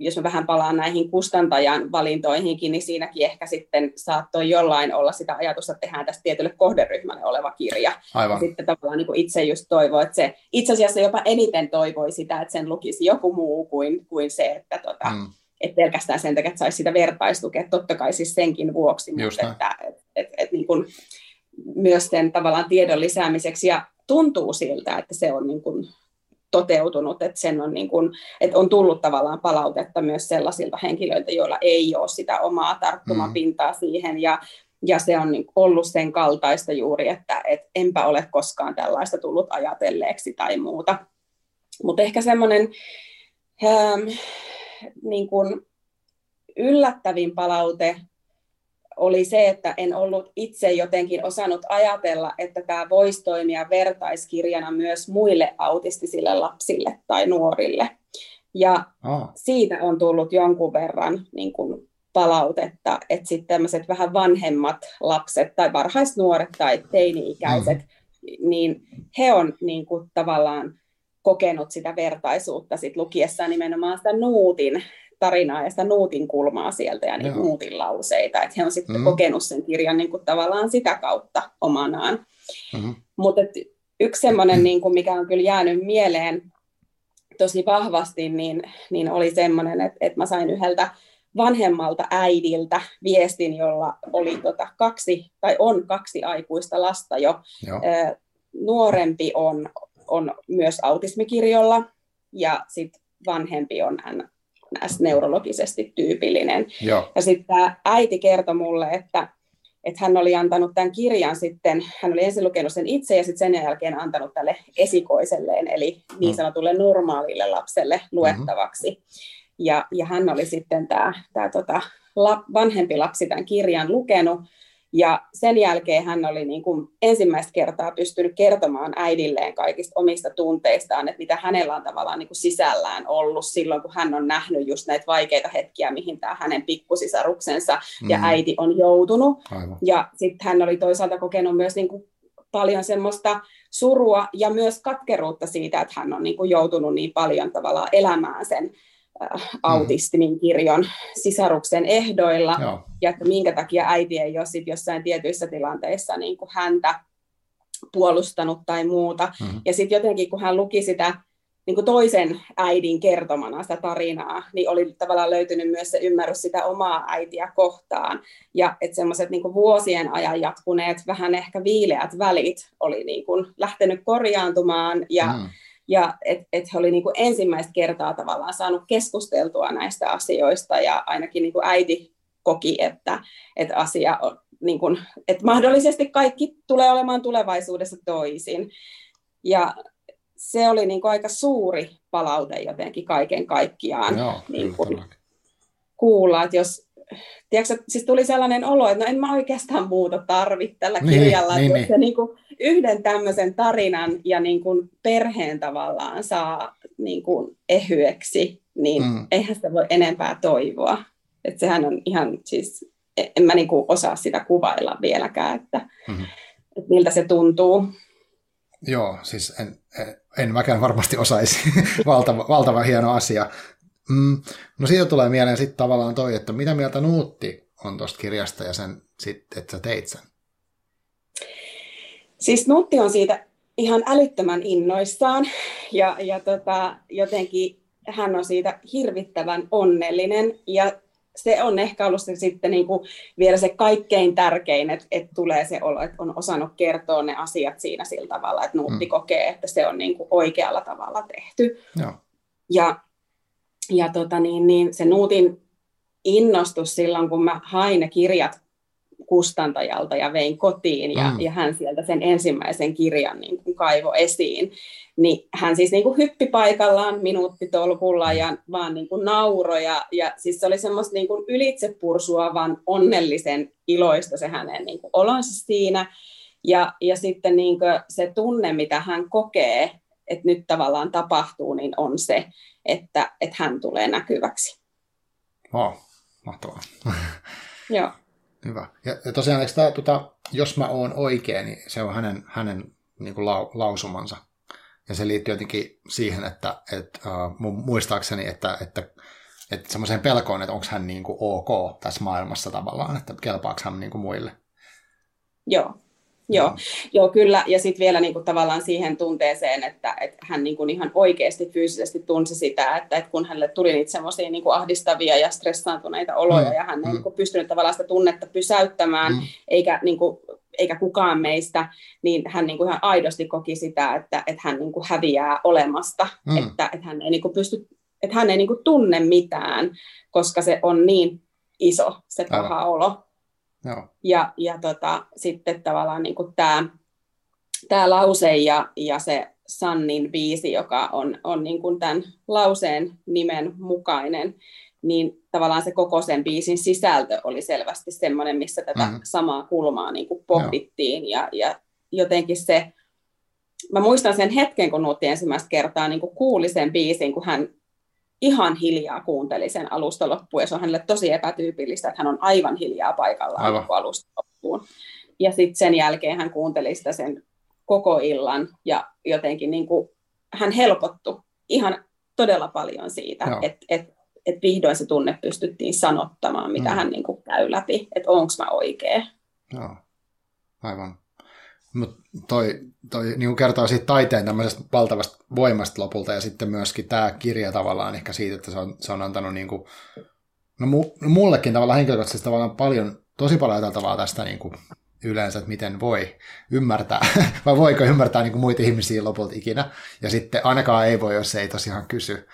jos mä vähän palaan näihin kustantajan valintoihinkin, niin siinäkin ehkä sitten saattoi jollain olla sitä ajatusta, että tehdään tästä tietylle kohderyhmälle oleva kirja. Aivan. Ja sitten tavallaan niin kuin itse just toivoo, että se itse asiassa jopa eniten toivoi sitä, että sen lukisi joku muu kuin, kuin se, että tota, mm. et pelkästään sen takia, että saisi sitä vertaistukea. Totta kai siis senkin vuoksi, just mutta että et, et, et, niin kuin myös sen tavallaan tiedon lisäämiseksi. Ja tuntuu siltä, että se on niin kuin toteutunut, että, sen on, niin kuin, että on tullut tavallaan palautetta myös sellaisilta henkilöiltä, joilla ei ole sitä omaa tarttumapintaa mm. siihen ja, ja se on niin ollut sen kaltaista juuri, että et enpä ole koskaan tällaista tullut ajatelleeksi tai muuta. Mutta ehkä semmoinen ähm, niin kuin yllättävin palaute oli se, että en ollut itse jotenkin osannut ajatella, että tämä voisi toimia vertaiskirjana myös muille autistisille lapsille tai nuorille. Ja oh. siitä on tullut jonkun verran niin kuin palautetta, että sitten tämmöiset vähän vanhemmat lapset tai varhaisnuoret tai teini-ikäiset, mm. niin he on niin kuin tavallaan kokenut sitä vertaisuutta sit lukiessaan nimenomaan sitä Nuutin tarinaa ja sitä nuutin kulmaa sieltä ja niin nuutin lauseita, että he on sitten mm. kokenut sen kirjan niin kuin tavallaan sitä kautta omanaan. Mm-hmm. Mutta yksi semmoinen, niin kuin mikä on kyllä jäänyt mieleen tosi vahvasti, niin, niin oli semmoinen, että, että mä sain yhdeltä vanhemmalta äidiltä viestin, jolla oli tota kaksi, tai on kaksi aikuista lasta jo. Joo. nuorempi on, on myös autismikirjolla, ja sitten vanhempi on NS-neurologisesti tyypillinen. Joo. Ja sitten tämä äiti kertoi mulle, että, että hän oli antanut tämän kirjan sitten, hän oli ensin lukenut sen itse ja sitten sen jälkeen antanut tälle esikoiselleen, eli niin mm. sanotulle normaalille lapselle luettavaksi. Mm-hmm. Ja, ja hän oli sitten tämä, tämä tota, la, vanhempi lapsi tämän kirjan lukenut, ja sen jälkeen hän oli niin kuin ensimmäistä kertaa pystynyt kertomaan äidilleen kaikista omista tunteistaan, että mitä hänellä on tavallaan niin kuin sisällään ollut silloin, kun hän on nähnyt just näitä vaikeita hetkiä, mihin tämä hänen pikkusisaruksensa mm. ja äiti on joutunut. Aivan. Ja sitten hän oli toisaalta kokenut myös niin kuin paljon semmoista surua ja myös katkeruutta siitä, että hän on niin kuin joutunut niin paljon tavallaan elämään sen autistinin kirjon sisaruksen ehdoilla, Joo. ja että minkä takia äiti ei ole sit jossain tietyissä tilanteissa niin kuin häntä puolustanut tai muuta. Mm-hmm. Ja sitten jotenkin, kun hän luki sitä niin kuin toisen äidin kertomana sitä tarinaa, niin oli tavallaan löytynyt myös se ymmärrys sitä omaa äitiä kohtaan. Ja että semmoiset niin vuosien ajan jatkuneet vähän ehkä viileät välit oli niin kuin lähtenyt korjaantumaan ja mm ja että et he olivat niin ensimmäistä kertaa tavallaan saanut keskusteltua näistä asioista ja ainakin niin kuin äiti koki, että, että asia on, niin kuin, että mahdollisesti kaikki tulee olemaan tulevaisuudessa toisin. Ja se oli niin kuin aika suuri palaute jotenkin kaiken kaikkiaan Joo, niin kuin kuulla, että jos, tiedätkö, siis tuli sellainen olo, että no en mä oikeastaan muuta tarvitse tällä niin, kirjalla, niin, että niin. Se niin kuin yhden tämmöisen tarinan ja niin kuin perheen tavallaan saa niin kuin ehyeksi, niin mm. eihän sitä voi enempää toivoa. Että sehän on ihan siis, e, en mä niin kuin osaa sitä kuvailla vieläkään, että, mm-hmm. että miltä se tuntuu. Joo, siis en, en mäkään varmasti osaisi. <laughs> valtava, valtava hieno asia. Mm, no siitä tulee mieleen sitten tavallaan toi, että mitä mieltä Nuutti on tuosta kirjasta ja sen, sit, että sä teit sen? Siis Nutti on siitä ihan älyttömän innoissaan ja, ja tota, jotenkin hän on siitä hirvittävän onnellinen ja se on ehkä ollut se sitten niin kuin vielä se kaikkein tärkein, että, että tulee se olo, että on osannut kertoa ne asiat siinä sillä tavalla, että Nuutti mm. kokee, että se on niin kuin oikealla tavalla tehty. Joo. Ja, ja tota niin, niin se Nuutin innostus silloin, kun mä hain ne kirjat kustantajalta ja vein kotiin ja, mm. ja hän sieltä sen ensimmäisen kirjan niin kuin kaivo esiin. Niin hän siis niin kuin hyppi paikallaan minuuttitolkulla ja vaan niin kuin nauroja ja siis se oli semmoista niin kuin ylitsepursuavan onnellisen iloista se hänen niin kuin olonsa siinä. Ja, ja sitten niin kuin se tunne, mitä hän kokee, että nyt tavallaan tapahtuu, niin on se, että, että hän tulee näkyväksi. Wow, mahtavaa. <laughs> Joo. Hyvä. Ja, ja tosiaan, eikö tämä, tota, jos mä oon oikein, niin se on hänen, hänen niin kuin lau, lausumansa. Ja se liittyy jotenkin siihen, että, että uh, muistaakseni, että, että, että semmoiseen pelkoon, että onko hän niin kuin ok tässä maailmassa tavallaan, että kelpaako hän niin kuin muille. Joo, Joo, joo kyllä. Ja sitten vielä niin kuin, tavallaan siihen tunteeseen, että, että hän niin kuin, ihan oikeasti fyysisesti tunsi sitä, että, että kun hänelle tuli niitä semmoisia niin ahdistavia ja stressaantuneita oloja, mm. ja hän ei mm. niin kuin, pystynyt tavallaan sitä tunnetta pysäyttämään, mm. eikä, niin kuin, eikä kukaan meistä, niin hän niin kuin, ihan aidosti koki sitä, että, että hän niin kuin, häviää olemasta, mm. että, että hän ei niin kuin, pysty että hän ei niin kuin, tunne mitään, koska se on niin iso se paha Aivan. olo. Joo. Ja, ja tota, sitten tavallaan niin tämä, tämä lause ja, ja se Sannin biisi, joka on, on niin kuin tämän lauseen nimen mukainen, niin tavallaan se koko sen biisin sisältö oli selvästi semmoinen, missä tätä mm. samaa kulmaa niin kuin pohdittiin. Ja, ja jotenkin se, mä muistan sen hetken, kun Nuutti ensimmäistä kertaa niin kuin kuuli sen biisin, kun hän ihan hiljaa kuunteli sen alusta loppuun, ja se on hänelle tosi epätyypillistä, että hän on aivan hiljaa paikallaan aivan. alusta loppuun. Ja sitten sen jälkeen hän kuunteli sitä sen koko illan, ja jotenkin niin kuin, hän helpottu ihan todella paljon siitä, että et, et vihdoin se tunne pystyttiin sanottamaan, mitä mm. hän niin kuin käy läpi, että onko mä oikea. Joo, aivan. Mutta toi, toi niin kertoo siitä taiteen tämmöisestä valtavasta voimasta lopulta ja sitten myöskin tämä kirja tavallaan ehkä siitä, että se on, se on antanut niin kuin, no, mu, no mullekin tavallaan henkilökohtaisesti tavallaan paljon, tosi paljon ajateltavaa tästä niin kuin yleensä, että miten voi ymmärtää, <laughs> vai voiko ymmärtää niin kuin muita ihmisiä lopulta ikinä, ja sitten ainakaan ei voi, jos ei tosiaan kysy.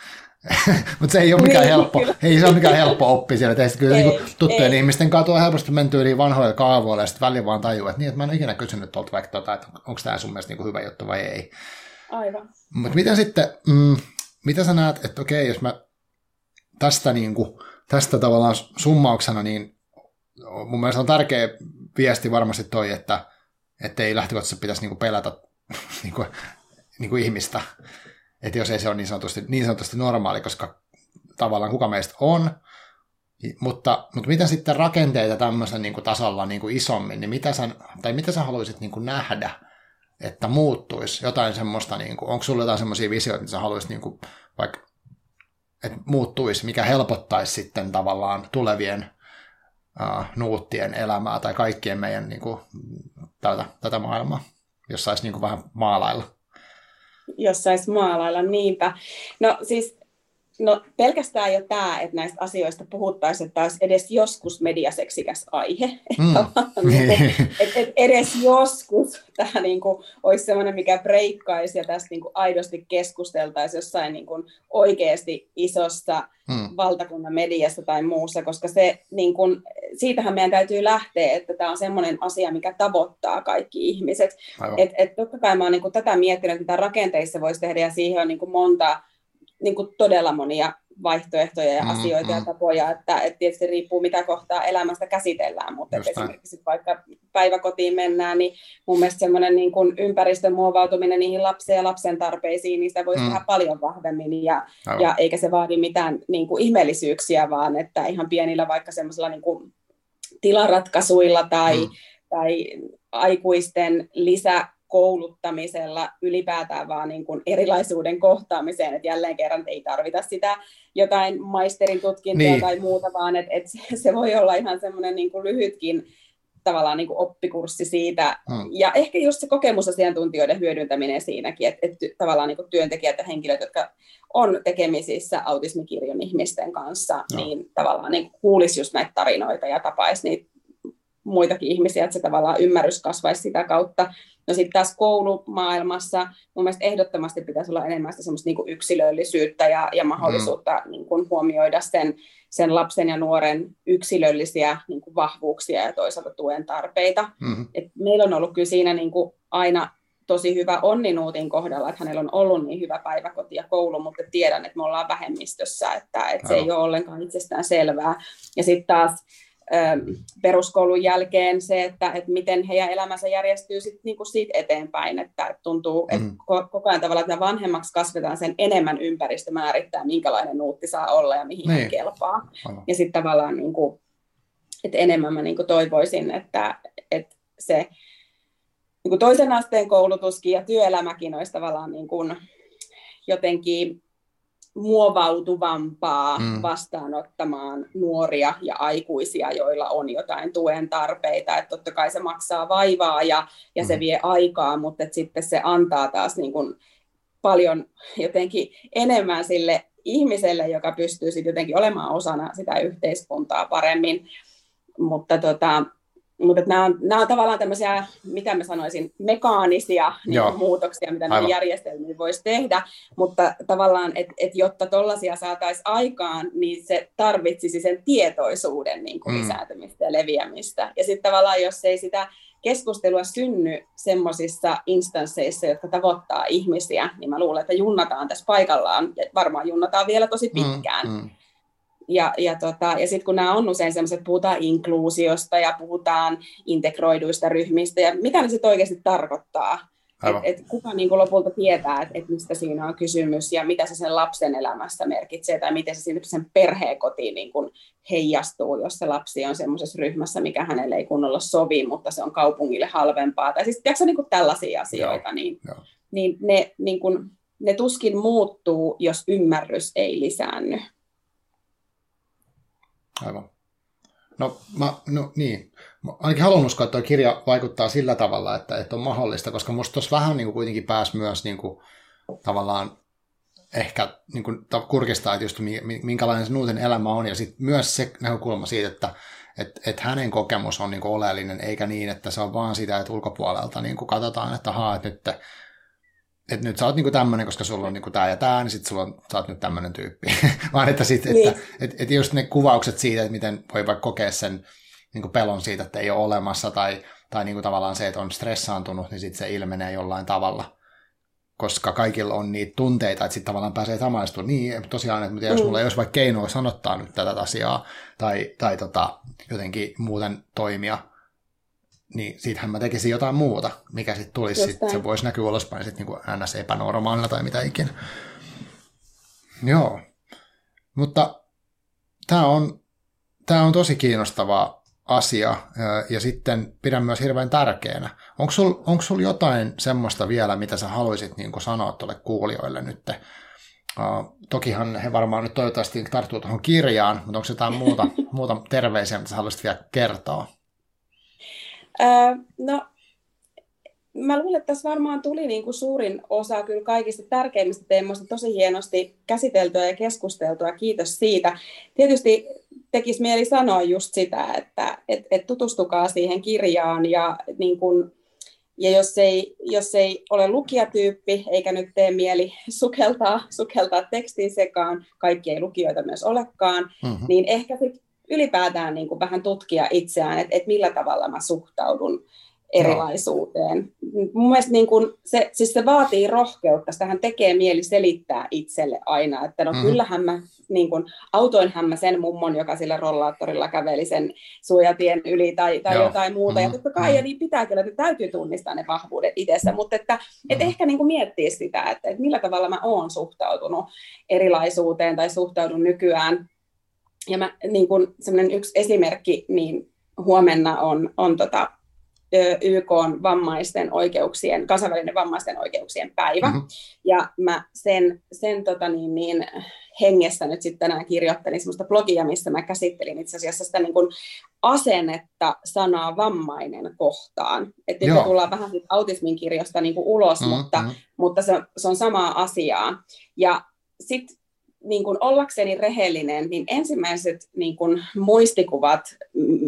<laughs> Mutta se ei ole mikään niin, helppo, ei se ole mikään helppo oppi siellä. Teistä kyllä ei, niin tuttujen ei. ihmisten kanssa tuo helposti menty yli vanhoilla kaavoilla ja sitten väliin vaan tajuu, että niin, että mä en ole ikinä kysynyt tuolta vaikka tota, että onko tämä sun mielestä niin kuin hyvä juttu vai ei. Aivan. Mutta miten sitten, mm, mitä sä näet, että okei, jos mä tästä, niin kuin, tästä tavallaan summauksena, niin mun mielestä on tärkeä viesti varmasti toi, että, että ei lähtökohtaisesti pitäisi niin kuin pelätä niin kuin, <laughs> niin kuin ihmistä että jos ei se ole niin sanotusti, niin sanotusti normaali, koska tavallaan kuka meistä on, mutta, mutta mitä sitten rakenteita tämmöisen niin kuin tasolla niin kuin isommin, niin mitä sä, tai mitä sä haluaisit niin kuin nähdä, että muuttuisi? Jotain semmoista, niin kuin, onko sulla jotain semmoisia visioita, että sä haluaisit niin kuin, vaikka, että muuttuisi, mikä helpottaisi sitten tavallaan tulevien uh, nuuttien elämää tai kaikkien meidän niin kuin, tätä, tätä maailmaa, jos saisi niin kuin vähän maalailla jos saisi maalailla niinpä. No siis No pelkästään jo tämä, että näistä asioista puhuttaisiin, että olisi edes joskus mediaseksikäs aihe. <laughs> Mm. Niin. <laughs> et, et edes joskus tämä niinku olisi sellainen, mikä breikkaisi ja tästä niinku aidosti keskusteltaisiin jossain niinku oikeasti isossa mm. valtakunnan mediassa tai muussa, koska se, niinku, siitähän meidän täytyy lähteä, että tämä on sellainen asia, mikä tavoittaa kaikki ihmiset. Et, et totta kai mä oon niinku tätä miettinyt, että mitä rakenteissa voisi tehdä ja siihen on niinku monta niin kuin todella monia vaihtoehtoja ja mm, asioita mm. ja tapoja, että, että tietysti riippuu mitä kohtaa elämästä käsitellään, mutta että esimerkiksi vaikka päiväkotiin mennään, niin mun mielestä semmoinen niin kuin ympäristön muovautuminen niihin lapsen ja lapsen tarpeisiin, niin sitä voisi mm. tehdä paljon vahvemmin ja, ja eikä se vaadi mitään niin kuin ihmeellisyyksiä, vaan että ihan pienillä vaikka semmoisilla niin kuin tilaratkaisuilla tai, mm. tai aikuisten lisä kouluttamisella ylipäätään vaan niin kuin erilaisuuden kohtaamiseen, että jälleen kerran ei tarvita sitä jotain maisterin tutkintoa niin. tai muuta, vaan että, että se voi olla ihan semmoinen niin kuin lyhytkin tavallaan niin kuin oppikurssi siitä, hmm. ja ehkä just se kokemusasiantuntijoiden hyödyntäminen siinäkin, että, että tavallaan niin kuin työntekijät ja henkilöt, jotka on tekemisissä autismikirjon ihmisten kanssa, no. niin tavallaan niin kuulisi just näitä tarinoita ja tapaisi niitä muitakin ihmisiä, että se tavallaan ymmärrys kasvaisi sitä kautta. No sitten taas koulumaailmassa mun mielestä ehdottomasti pitäisi olla enemmän sitä semmoista niin yksilöllisyyttä ja, ja mahdollisuutta mm. niin kuin huomioida sen, sen lapsen ja nuoren yksilöllisiä niin kuin vahvuuksia ja toisaalta tuen tarpeita. Mm. Et meillä on ollut kyllä siinä niin kuin aina tosi hyvä Onninuutin kohdalla, että hänellä on ollut niin hyvä päiväkoti ja koulu, mutta tiedän, että me ollaan vähemmistössä, että, että se ei ole ollenkaan itsestään selvää. Ja sitten taas peruskoulun jälkeen se, että, että miten heidän elämänsä järjestyy sit niinku siitä eteenpäin, että tuntuu, mm. että koko ajan tavallaan, että vanhemmaksi kasvetaan sen enemmän ympäristö määrittää, minkälainen nuutti saa olla ja mihin niin. hän kelpaa. Aivan. Ja sitten tavallaan, niin kuin, että enemmän mä niin kuin toivoisin, että, että se niin kuin toisen asteen koulutuskin ja työelämäkin olisi tavallaan niin kuin jotenkin muovautuvampaa mm. vastaanottamaan nuoria ja aikuisia, joilla on jotain tuen tarpeita. Että totta kai se maksaa vaivaa ja, ja mm. se vie aikaa, mutta sitten se antaa taas niin kuin paljon jotenkin enemmän sille ihmiselle, joka pystyy sitten jotenkin olemaan osana sitä yhteiskuntaa paremmin. Mutta tota, mutta nämä on, nämä on tavallaan tämmöisiä, mitä mä sanoisin, mekaanisia niin muutoksia, mitä näihin järjestelmiin voisi tehdä, mutta tavallaan, että et jotta tuollaisia saataisiin aikaan, niin se tarvitsisi sen tietoisuuden niin kuin mm. lisääntymistä ja leviämistä. Ja sitten tavallaan, jos ei sitä keskustelua synny semmoisissa instansseissa, jotka tavoittaa ihmisiä, niin mä luulen, että junnataan tässä paikallaan, ja varmaan junnataan vielä tosi mm, pitkään. Mm, mm ja, ja, tota, ja sitten kun nämä on usein sellaiset, puhutaan inkluusiosta ja puhutaan integroiduista ryhmistä ja mitä ne sitten oikeasti tarkoittaa. Että et kuka niin kuin lopulta tietää, että et mistä siinä on kysymys ja mitä se sen lapsen elämässä merkitsee tai miten se sen perheen kotiin niin kuin heijastuu, jos se lapsi on semmoisessa ryhmässä, mikä hänelle ei kunnolla sovi, mutta se on kaupungille halvempaa. Tai siis tiedätkö, niin kuin tällaisia asioita, Joo. niin, Joo. niin, ne, niin kuin, ne tuskin muuttuu, jos ymmärrys ei lisäänny. Aivan. No, mä, no niin. Mä ainakin haluan uskoa, että tuo kirja vaikuttaa sillä tavalla, että, että on mahdollista, koska musta tuossa vähän niin kuin kuitenkin pääsi myös niin kuin, tavallaan ehkä niin kuin, kurkistaa, että just minkälainen se nuuten elämä on, ja sitten myös se näkökulma siitä, että et, et hänen kokemus on niin kuin oleellinen, eikä niin, että se on vaan sitä, että ulkopuolelta niin kuin katsotaan, että haa, että nyt, että nyt sä oot niinku tämmöinen, koska sulla on niinku tämä ja tämä, niin sitten sulla on, sä oot nyt tämmöinen tyyppi. <laughs> Vaan että, sit, niin. että et, et just ne kuvaukset siitä, että miten voi vaikka kokea sen niinku pelon siitä, että ei ole olemassa, tai, tai niinku tavallaan se, että on stressaantunut, niin sitten se ilmenee jollain tavalla koska kaikilla on niitä tunteita, että sitten tavallaan pääsee samaistumaan. Niin, tosiaan, että jos mm. mulla ei olisi vaikka keinoa sanottaa nyt tätä asiaa, tai, tai tota, jotenkin muuten toimia, niin siitähän mä tekisin jotain muuta, mikä sitten tulisi, sit, se voisi näkyä ulospäin sitten niin ns. epänormaalina tai mitä ikinä. Joo, mutta tämä on, tää on tosi kiinnostava asia ja sitten pidän myös hirveän tärkeänä. Onko sulla onko sul jotain semmoista vielä, mitä sä haluaisit niin sanoa tuolle kuulijoille nyt? Uh, tokihan he varmaan nyt toivottavasti tarttuu tuohon kirjaan, mutta onko jotain muuta, <laughs> muuta terveisiä, mitä sä haluaisit vielä kertoa? No, mä luulen, että tässä varmaan tuli niin kuin suurin osa kyllä kaikista tärkeimmistä teemoista tosi hienosti käsiteltyä ja keskusteltua. Kiitos siitä. Tietysti tekisi mieli sanoa just sitä, että et, et tutustukaa siihen kirjaan ja, niin kun, ja jos, ei, jos ei ole lukijatyyppi eikä nyt tee mieli sukeltaa, sukeltaa tekstin sekaan, kaikki ei lukijoita myös olekaan, mm-hmm. niin ehkä sit ylipäätään niin kuin vähän tutkia itseään, että, että millä tavalla mä suhtaudun erilaisuuteen. No. Mun mielestä niin kun se, siis se vaatii rohkeutta, sitähän tekee mieli selittää itselle aina, että no mm. kyllähän mä, niin kun, autoinhan mä sen mummon, joka sillä rollaattorilla käveli sen suojatien yli tai, tai jotain muuta, mm. ja totta kai, mm. ja niin pitää kyllä, että täytyy tunnistaa ne vahvuudet itsessä, mutta että mm. et ehkä niin miettiä sitä, että, että millä tavalla mä oon suhtautunut erilaisuuteen tai suhtaudun nykyään, ja mä, niin kun, yksi esimerkki, niin huomenna on, on tota, YK on vammaisten oikeuksien, kansainvälinen vammaisten oikeuksien päivä. Mm-hmm. Ja mä sen, sen tota niin, niin, hengessä nyt sitten tänään kirjoittelin semmoista blogia, missä mä käsittelin itse asiassa sitä niin kuin asennetta sanaa vammainen kohtaan. Että nyt tullaan vähän autismin kirjosta niin kuin ulos, mm-hmm. mutta, mutta se, se on samaa asiaa. Ja sitten niin kuin ollakseni rehellinen, niin ensimmäiset niin kuin muistikuvat,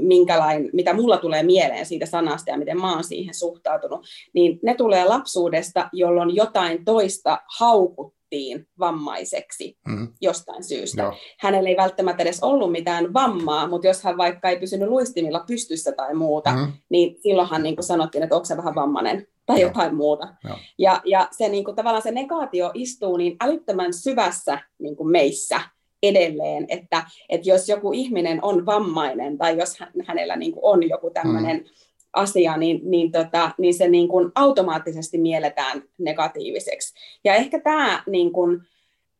minkälain, mitä mulla tulee mieleen siitä sanasta ja miten mä oon siihen suhtautunut, niin ne tulee lapsuudesta, jolloin jotain toista haukuttiin vammaiseksi mm. jostain syystä. Joo. Hänellä ei välttämättä edes ollut mitään vammaa, mutta jos hän vaikka ei pysynyt luistimilla pystyssä tai muuta, mm. niin silloinhan niin kuin sanottiin, että onko se vähän vammainen tai Joo. jotain muuta. Joo. Ja, ja se niin kuin, tavallaan se negaatio istuu niin älyttömän syvässä niin kuin meissä edelleen, että, että jos joku ihminen on vammainen tai jos hänellä niin kuin on joku tämmöinen mm. asia, niin, niin, tota, niin se niin kuin automaattisesti mielletään negatiiviseksi. Ja ehkä tämä niin kuin,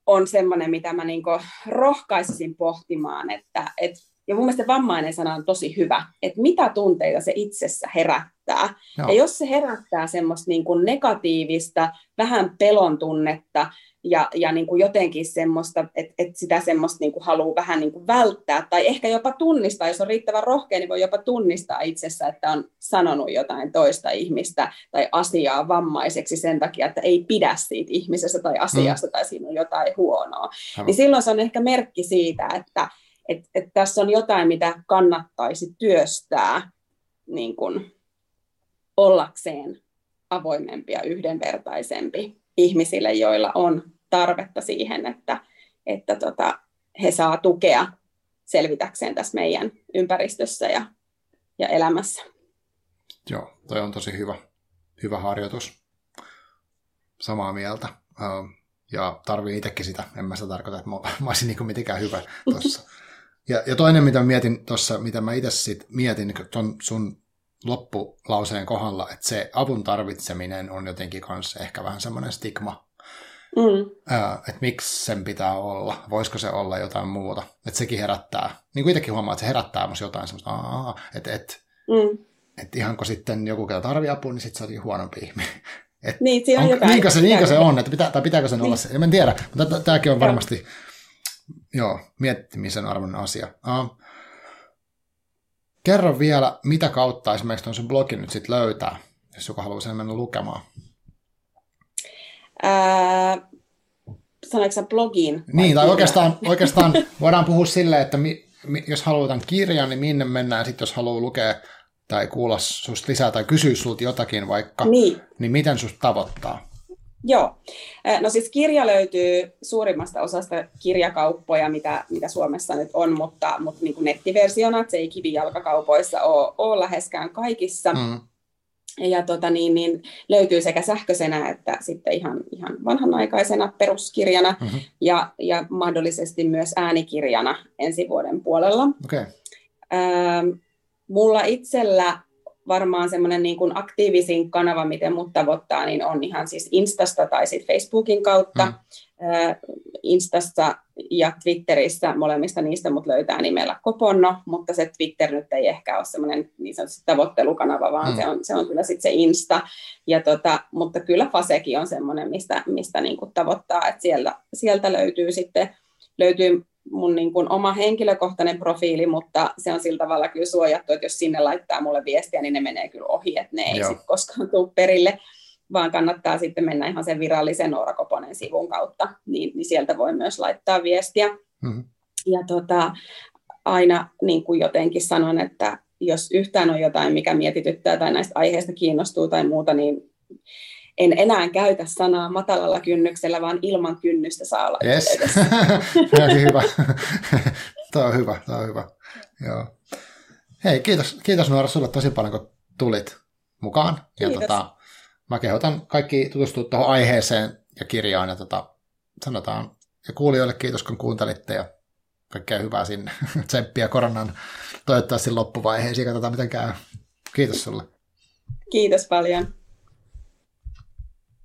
on semmoinen, mitä mä niin kuin rohkaisisin pohtimaan, että, että ja mun mielestä vammainen sana on tosi hyvä, että mitä tunteita se itsessä herättää. Joo. Ja jos se herättää semmoista niin kuin negatiivista, vähän pelon tunnetta ja, ja niin kuin jotenkin semmoista, että, että sitä semmoista niin kuin haluaa vähän niin kuin välttää tai ehkä jopa tunnistaa, jos on riittävän rohkea, niin voi jopa tunnistaa itsessä, että on sanonut jotain toista ihmistä tai asiaa vammaiseksi sen takia, että ei pidä siitä ihmisestä tai asiasta mm. tai siinä on jotain huonoa. Aivan. Niin silloin se on ehkä merkki siitä, että että et tässä on jotain, mitä kannattaisi työstää niin kun, ollakseen avoimempi ja yhdenvertaisempi ihmisille, joilla on tarvetta siihen, että, että tota, he saa tukea selvitäkseen tässä meidän ympäristössä ja, ja elämässä. Joo, toi on tosi hyvä, hyvä harjoitus. Samaa mieltä. Ja tarvii itsekin sitä. En mä sitä tarkoita, että mä, mä olisin niin mitenkään hyvä <laughs> tuossa. Ja, ja toinen, mitä mietin tuossa, mitä mä itse sit mietin ton sun loppulauseen kohdalla, että se avun tarvitseminen on jotenkin kanssa ehkä vähän semmoinen stigma. Mm. että miksi sen pitää olla, voisiko se olla jotain muuta. Että sekin herättää, niin kuin itsekin huomaa, että se herättää myös jotain semmoista, että et, mm. et ihanko sitten joku, ketä tarvii apua, niin sitten se onkin huonompi ihminen. Et niin, siinä on, on jotain. Niinkö se, niinkö se on, että pitää, tai pitääkö sen olla se, en tiedä, mutta tämäkin on varmasti joo, miettimisen arvon asia. Uh, kerro vielä, mitä kautta esimerkiksi tuon sun blogin nyt sitten löytää, jos joku haluaa sen mennä lukemaan. Ää, sanoitko sä blogiin? Niin, tai oikeastaan, <laughs> oikeastaan voidaan puhua silleen, että mi, mi, jos haluaa tämän kirjan, niin minne mennään sitten, jos haluaa lukea tai kuulla susta lisää tai kysyä sulta jotakin vaikka, niin, niin miten susta tavoittaa? Joo. No siis kirja löytyy suurimmasta osasta kirjakauppoja, mitä, mitä Suomessa nyt on, mutta, mutta niin kuin nettiversiona, se ei kivijalkakaupoissa ole, ole läheskään kaikissa. Mm. Ja tota, niin, niin, löytyy sekä sähköisenä että sitten ihan, ihan vanhanaikaisena peruskirjana mm-hmm. ja, ja mahdollisesti myös äänikirjana ensi vuoden puolella. Okay. Ähm, mulla itsellä varmaan semmoinen niin kuin aktiivisin kanava, miten mut tavoittaa, niin on ihan siis Instasta tai sitten Facebookin kautta. Mm. Instassa ja Twitterissä molemmista niistä mut löytää nimellä Koponno, mutta se Twitter nyt ei ehkä ole semmoinen niin sanotusti tavoittelukanava, vaan mm. se, on, se on kyllä sitten se Insta. Ja tota, mutta kyllä Fasekin on semmoinen, mistä, mistä niin kuin tavoittaa, että sieltä, sieltä löytyy sitten löytyy mun niin kuin oma henkilökohtainen profiili, mutta se on sillä tavalla kyllä suojattu, että jos sinne laittaa mulle viestiä, niin ne menee kyllä ohi, että ne ei sitten koskaan tule perille, vaan kannattaa sitten mennä ihan sen virallisen Noora Koponen sivun kautta, niin, niin sieltä voi myös laittaa viestiä. Mm-hmm. Ja tota, aina niin kuin jotenkin sanon, että jos yhtään on jotain, mikä mietityttää tai näistä aiheista kiinnostuu tai muuta, niin en enää käytä sanaa matalalla kynnyksellä, vaan ilman kynnystä saa olla yes. <laughs> hyvä. <laughs> Tuo on hyvä, tuo on hyvä. Joo. Hei, kiitos, kiitos Nuora sulle tosi paljon, kun tulit mukaan. Ja tota, mä kehotan kaikki tutustua tuohon aiheeseen ja kirjaan. Ja tota, sanotaan, ja kuulijoille kiitos, kun kuuntelitte ja kaikkea hyvää sinne. <laughs> Tsemppiä koronan toivottavasti loppuvaiheisiin. Katsotaan, miten käy. Kiitos sulle. Kiitos paljon.